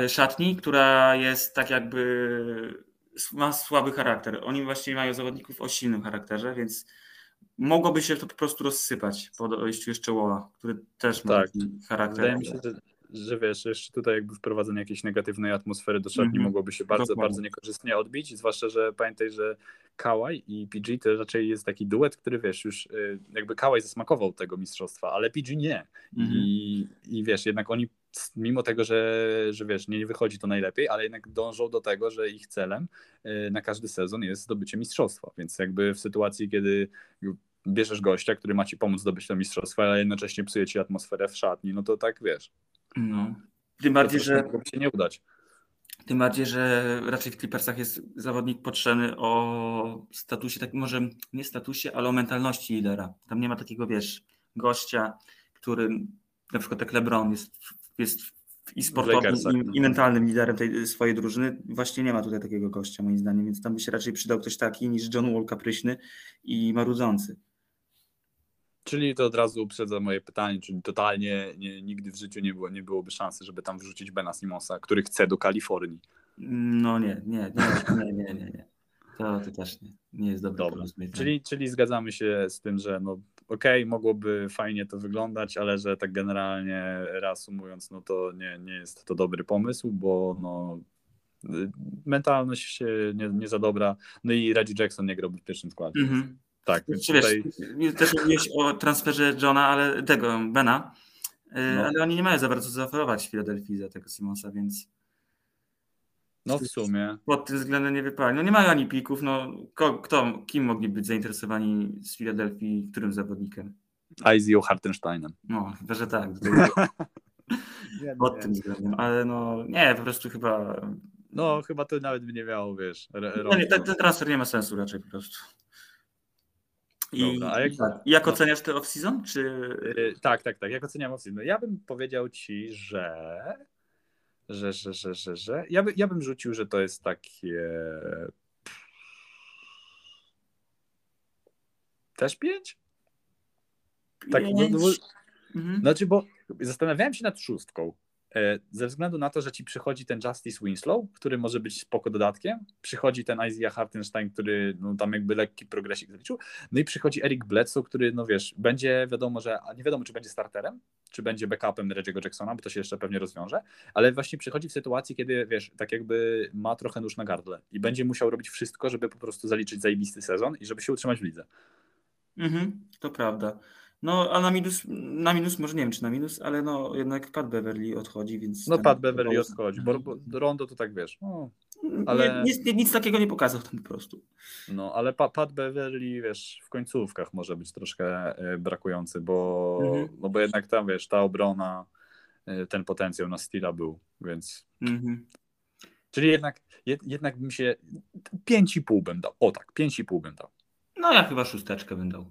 szatni, która jest tak jakby ma słaby charakter. Oni właśnie mają zawodników o silnym charakterze, więc mogłoby się to po prostu rozsypać po dojściu jeszcze Wola, który też ma tak. taki charakter. Wydaje mi się, że, że wiesz, jeszcze tutaj jakby wprowadzenie jakiejś negatywnej atmosfery do szatni mm -hmm. mogłoby się bardzo, Dokładnie. bardzo niekorzystnie odbić, zwłaszcza, że pamiętaj, że Kawaj i PG to raczej jest taki duet, który wiesz, już y, jakby Kawaj zasmakował tego mistrzostwa, ale PG nie. Mm -hmm. I, I wiesz, jednak oni mimo tego, że, że wiesz, nie wychodzi to najlepiej, ale jednak dążą do tego, że ich celem y, na każdy sezon jest zdobycie mistrzostwa. Więc jakby w sytuacji, kiedy bierzesz gościa, który ma ci pomóc zdobyć to mistrzostwo, ale jednocześnie psuje ci atmosferę w szatni, no to tak wiesz. No. Tym bardziej, że się nie udać. Tym bardziej, że raczej w Clippersach jest zawodnik potrzebny o statusie, tak może nie statusie, ale o mentalności lidera. Tam nie ma takiego, wiesz, gościa, który na przykład jak LeBron jest, jest i sportowym, i, i, mentalnym liderem tej swojej drużyny. Właśnie nie ma tutaj takiego gościa, moim zdaniem, więc tam by się raczej przydał ktoś taki niż John Wall kapryśny i marudzący. Czyli to od razu uprzedza moje pytanie, czyli totalnie nie, nigdy w życiu nie, było, nie byłoby szansy, żeby tam wrzucić Bena Simonsa, który chce do Kalifornii. No nie, nie, nie, nie, nie, nie. To, to też nie, nie jest dobre Dobra. Czyli, czyli zgadzamy się z tym, że no okej, okay, mogłoby fajnie to wyglądać, ale że tak generalnie reasumując, no to nie, nie jest to dobry pomysł, bo no mentalność się nie, nie za dobra. No i Reggie Jackson nie grałby w pierwszym składzie. Mm -hmm. Tak, więc tutaj... Wiesz, też mówiłeś o transferze Johna, ale tego, Bena, y, no. ale oni nie mają za bardzo zaoferować w Filadelfii za tego Simonsa, więc no w sumie. Pod tym względem nie wypali. No nie mają ani pików, no kto, kim mogli być zainteresowani z Filadelfii, którym zawodnikiem? Izio Hartensteinem. No, chyba, że tak. nie, Pod nie. tym względem, ale no nie, po prostu chyba... No chyba to nawet by nie miało, wiesz... no nie, ten, ten transfer nie ma sensu raczej po prostu. I, Dobra, a jak, tak. jak no. oceniasz te off-season? Czy... Yy, tak, tak, tak. Jak oceniam off-season? No ja bym powiedział ci, że że, że, że, że, że. Ja, by, ja bym rzucił, że to jest takie. Też pięć? Tak, no, no, bo, Mhm. znaczy, bo zastanawiałem się nad szóstką. E, Ze względu na to, że ci przychodzi ten Justice Winslow, który może być spoko dodatkiem, przychodzi ten Isaiah Hartenstein, który no, tam jakby lekki progresik zaliczył, no i przychodzi Eric Bledsoe, który no wiesz, będzie wiadomo, że nie wiadomo, czy będzie starterem, czy będzie backupem Reggie'ego Jacksona, bo to się jeszcze pewnie rozwiąże, ale właśnie przychodzi w sytuacji, kiedy wiesz, tak jakby ma trochę nóż na gardle i będzie musiał robić wszystko, żeby po prostu zaliczyć zajebisty sezon i żeby się utrzymać w lidze. Mhm, to prawda. No, a na minus, na minus, może nie wiem czy na minus, ale no jednak Pat Beverly odchodzi, więc. No Pat Beverly to- odchodzi, bo, bo Rondo to tak wiesz, no, Nie, ale- nic, nic takiego nie pokazał tam po prostu. No, ale pa, Pat Beverly, wiesz, w końcówkach może być troszkę e, brakujący, bo, Mhm. no bo jednak tam, wiesz, ta obrona, e, ten potencjał na Steela był, więc... Mhm. Czyli jednak, jed, jednak bym się... 5,5 bym dał. O tak, 5,5 bym dał. No ja chyba szósteczkę bym dał.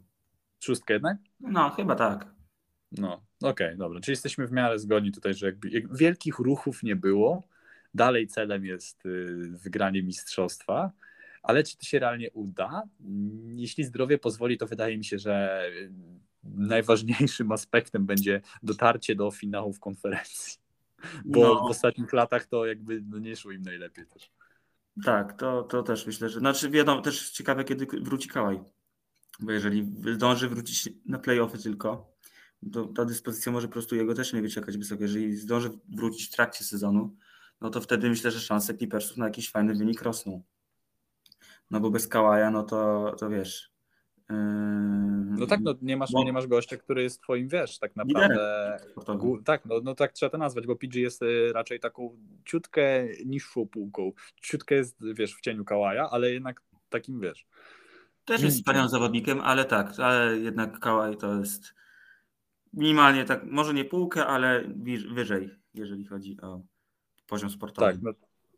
Szóstkę jednak? No, chyba tak. No, okej, dobra. Czyli jesteśmy w miarę zgodni tutaj, że jakby jak wielkich ruchów nie było. Dalej celem jest y, wygranie mistrzostwa, ale czy to się realnie uda? Jeśli zdrowie pozwoli, to wydaje mi się, że y, najważniejszym aspektem będzie dotarcie do finałów konferencji. Bo No. w ostatnich latach to jakby no, nie szło im najlepiej też. Tak, to, to też myślę, że. Znaczy, wiadomo, też ciekawe, kiedy wróci Kałaj. Bo jeżeli zdąży wrócić na playoffy tylko, to ta dyspozycja może po prostu jego też nie być jakaś wysoka. Jeżeli zdąży wrócić w trakcie sezonu, no to wtedy myślę, że szanse Clippersów na jakiś fajny wynik rosną. No bo bez Kałaja, no to, to wiesz. Yy, No tak, no nie masz, No. nie masz gościa, który jest twoim, wiesz, tak naprawdę Tak, no, no tak trzeba to nazwać, bo PG jest y, raczej taką ciutkę niższą półką. Ciutkę jest, wiesz, w cieniu Kałaja, ale jednak takim, wiesz. Też jest wspaniałym zawodnikiem, ale tak, ale jednak Kałaj to jest minimalnie tak, może nie półkę, ale wyżej, jeżeli chodzi o poziom sportowy. Tak, no,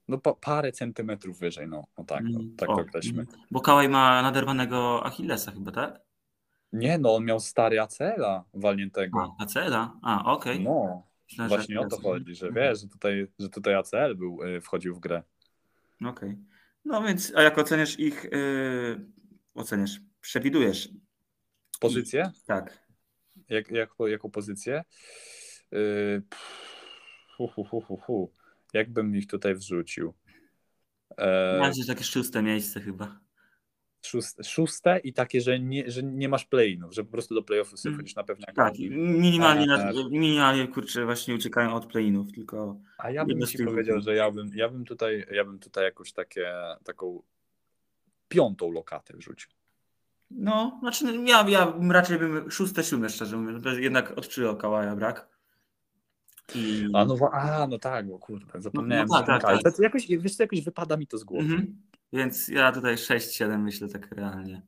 no pa, parę centymetrów wyżej, no, no tak, no, Mm, tak o, to określmy. mm. Bo Kałaj ma naderwanego Achillesa chyba, tak? Nie, no on miał stary acela walniętego. A, ACL-a? A, okej. No, Myślałem, że właśnie o to chodzi, że Mhm. wiesz, że tutaj, że tutaj ACL był, y, wchodził w grę. Okej. No więc, a jak oceniasz ich, yy, oceniasz, przewidujesz? Pozycję? Tak. Jak, jak, jaką pozycję? Yy, hu, hu, hu, hu. Jakbym ich tutaj wrzucił? E, Mam takie szóste miejsce chyba. szóste, szóste i takie, że nie, że nie masz play-inów, że po prostu do play-offów sobie Mm. na pewniaka. Tak, i minimalnie, A, na, minimalnie kurczę, właśnie uciekają od play-inów, tylko A ja bym ci powiedział, że ja bym, ja bym tutaj, ja bym tutaj jakoś takie, taką piątą lokatę wrzucił. No, znaczy ja, ja raczej bym szóste, siódme szczerze mówiąc, jednak od Czylo Kałaja brak. I... A no, a, no tak, bo kurde, zapomniałem. No, no tak, tak, tak. Jakoś, wiesz co, jakoś wypada mi to z głowy. Mhm. Więc ja tutaj 6-7 myślę tak realnie,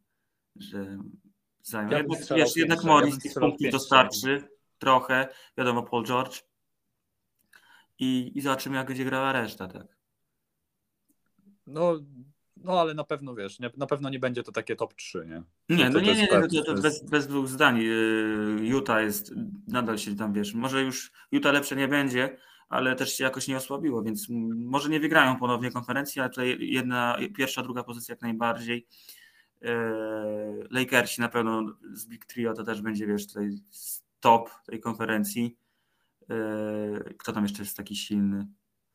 że zajmę. Ja jednak, wiesz, jednak pięć, ja bym Morris tych strzelał punktów dostarczy trochę, wiadomo Paul George i, i zobaczymy jak będzie grała reszta, tak. No, no, ale na pewno, wiesz, nie, na pewno nie będzie to takie top 3, nie? Nie, To- no to nie, nie, nie, to, to bez, bez dwóch zdań. Yy, Utah jest, nadal się tam, wiesz, może już Utah lepsze nie będzie, ale też się jakoś nie osłabiło, więc może nie wygrają ponownie konferencji, ale tutaj jedna, pierwsza, druga pozycja jak najbardziej. Yy, Lakersi na pewno z Big Trio to też będzie, wiesz, tutaj top tej konferencji. Yy, Kto tam jeszcze jest taki silny?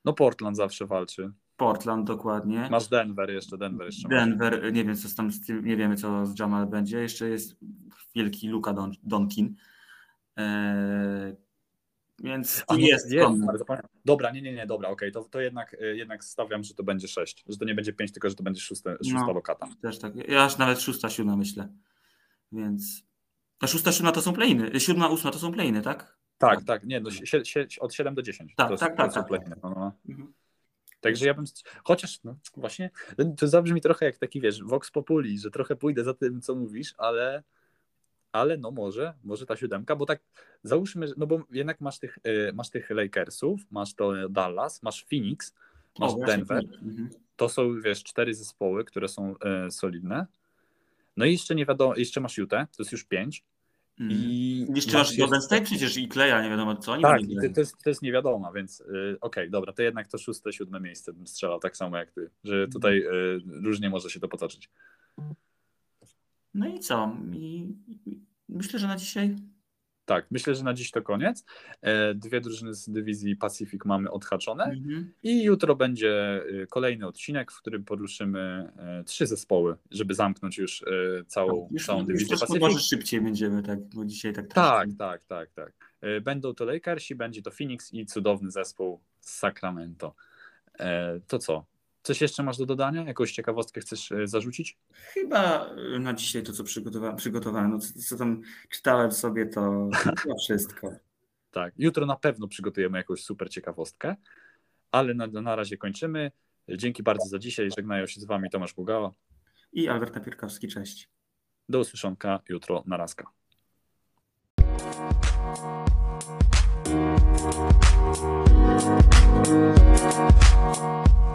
No Portland zawsze walczy. Portland dokładnie. Masz Denver jeszcze, Denver jeszcze. masz. Denver, nie wiem co z tam z tym, nie wiemy co z Jamal będzie. Jeszcze jest wielki Luka Don, Donkin. Eee, więc A, tu no, jest, jest. Dobra, nie, nie, nie, dobra, okej, to, to jednak, y, jednak stawiam, że to będzie 6, że to nie będzie 5, tylko że to będzie szóste, szósta No. lokata. Też tak. Ja aż nawet szósta, siódma myślę. Więc ta szósta, siódma to są playny. Siódma, ósma to są playny, tak? Tak, tak, nie, no, sie, sie, od 7 do 10. Tak, to, tak, to tak, są tak. no, no. Mhm. Także ja bym, chociaż no właśnie, to zabrzmi trochę jak taki, wiesz, Vox Populi, że trochę pójdę za tym, co mówisz, ale, ale no może, może ta siódemka, bo tak załóżmy, że- no bo jednak masz tych, y, masz tych Lakersów, masz to Dallas, masz Phoenix, masz O, Denver, mhm. to są, wiesz, cztery zespoły, które są e, solidne. No i jeszcze nie wiadomo, jeszcze masz Utah, to jest już pięć. Mhm. I masz Golden State przecież i Kleja, nie wiadomo co oni Tak, to, to, jest, to jest nie wiadomo, więc y, okej, dobra, to jednak to szóste, siódme miejsce bym strzelał tak samo jak ty, że tutaj y, różnie może się to potoczyć. No i co? I myślę, że na dzisiaj Tak, myślę, że na dziś to koniec. E, dwie drużyny z dywizji Pacific mamy odhaczone mhm. i jutro będzie e, kolejny odcinek, w którym poruszymy e, trzy zespoły, żeby zamknąć już całą, tak, już, całą dywizję już Pacific. Może szybciej będziemy, tak, bo dzisiaj tak Tak, tak, tak, tak. Będą to Lakersi, będzie to Phoenix i cudowny zespół z Sacramento. To co? Coś jeszcze masz do dodania? Jakąś ciekawostkę chcesz e, zarzucić? Chyba e, na dzisiaj to, co przygotowa przygotowałem, no, co, co tam czytałem sobie, to, to wszystko. tak, jutro na pewno przygotujemy jakąś super ciekawostkę, ale na, na razie kończymy. Dzięki bardzo za dzisiaj. Żegnają się z Wami Tomasz Bugała i Alberta Pierkowski. Cześć. Do usłyszonka jutro. Narazka. Thank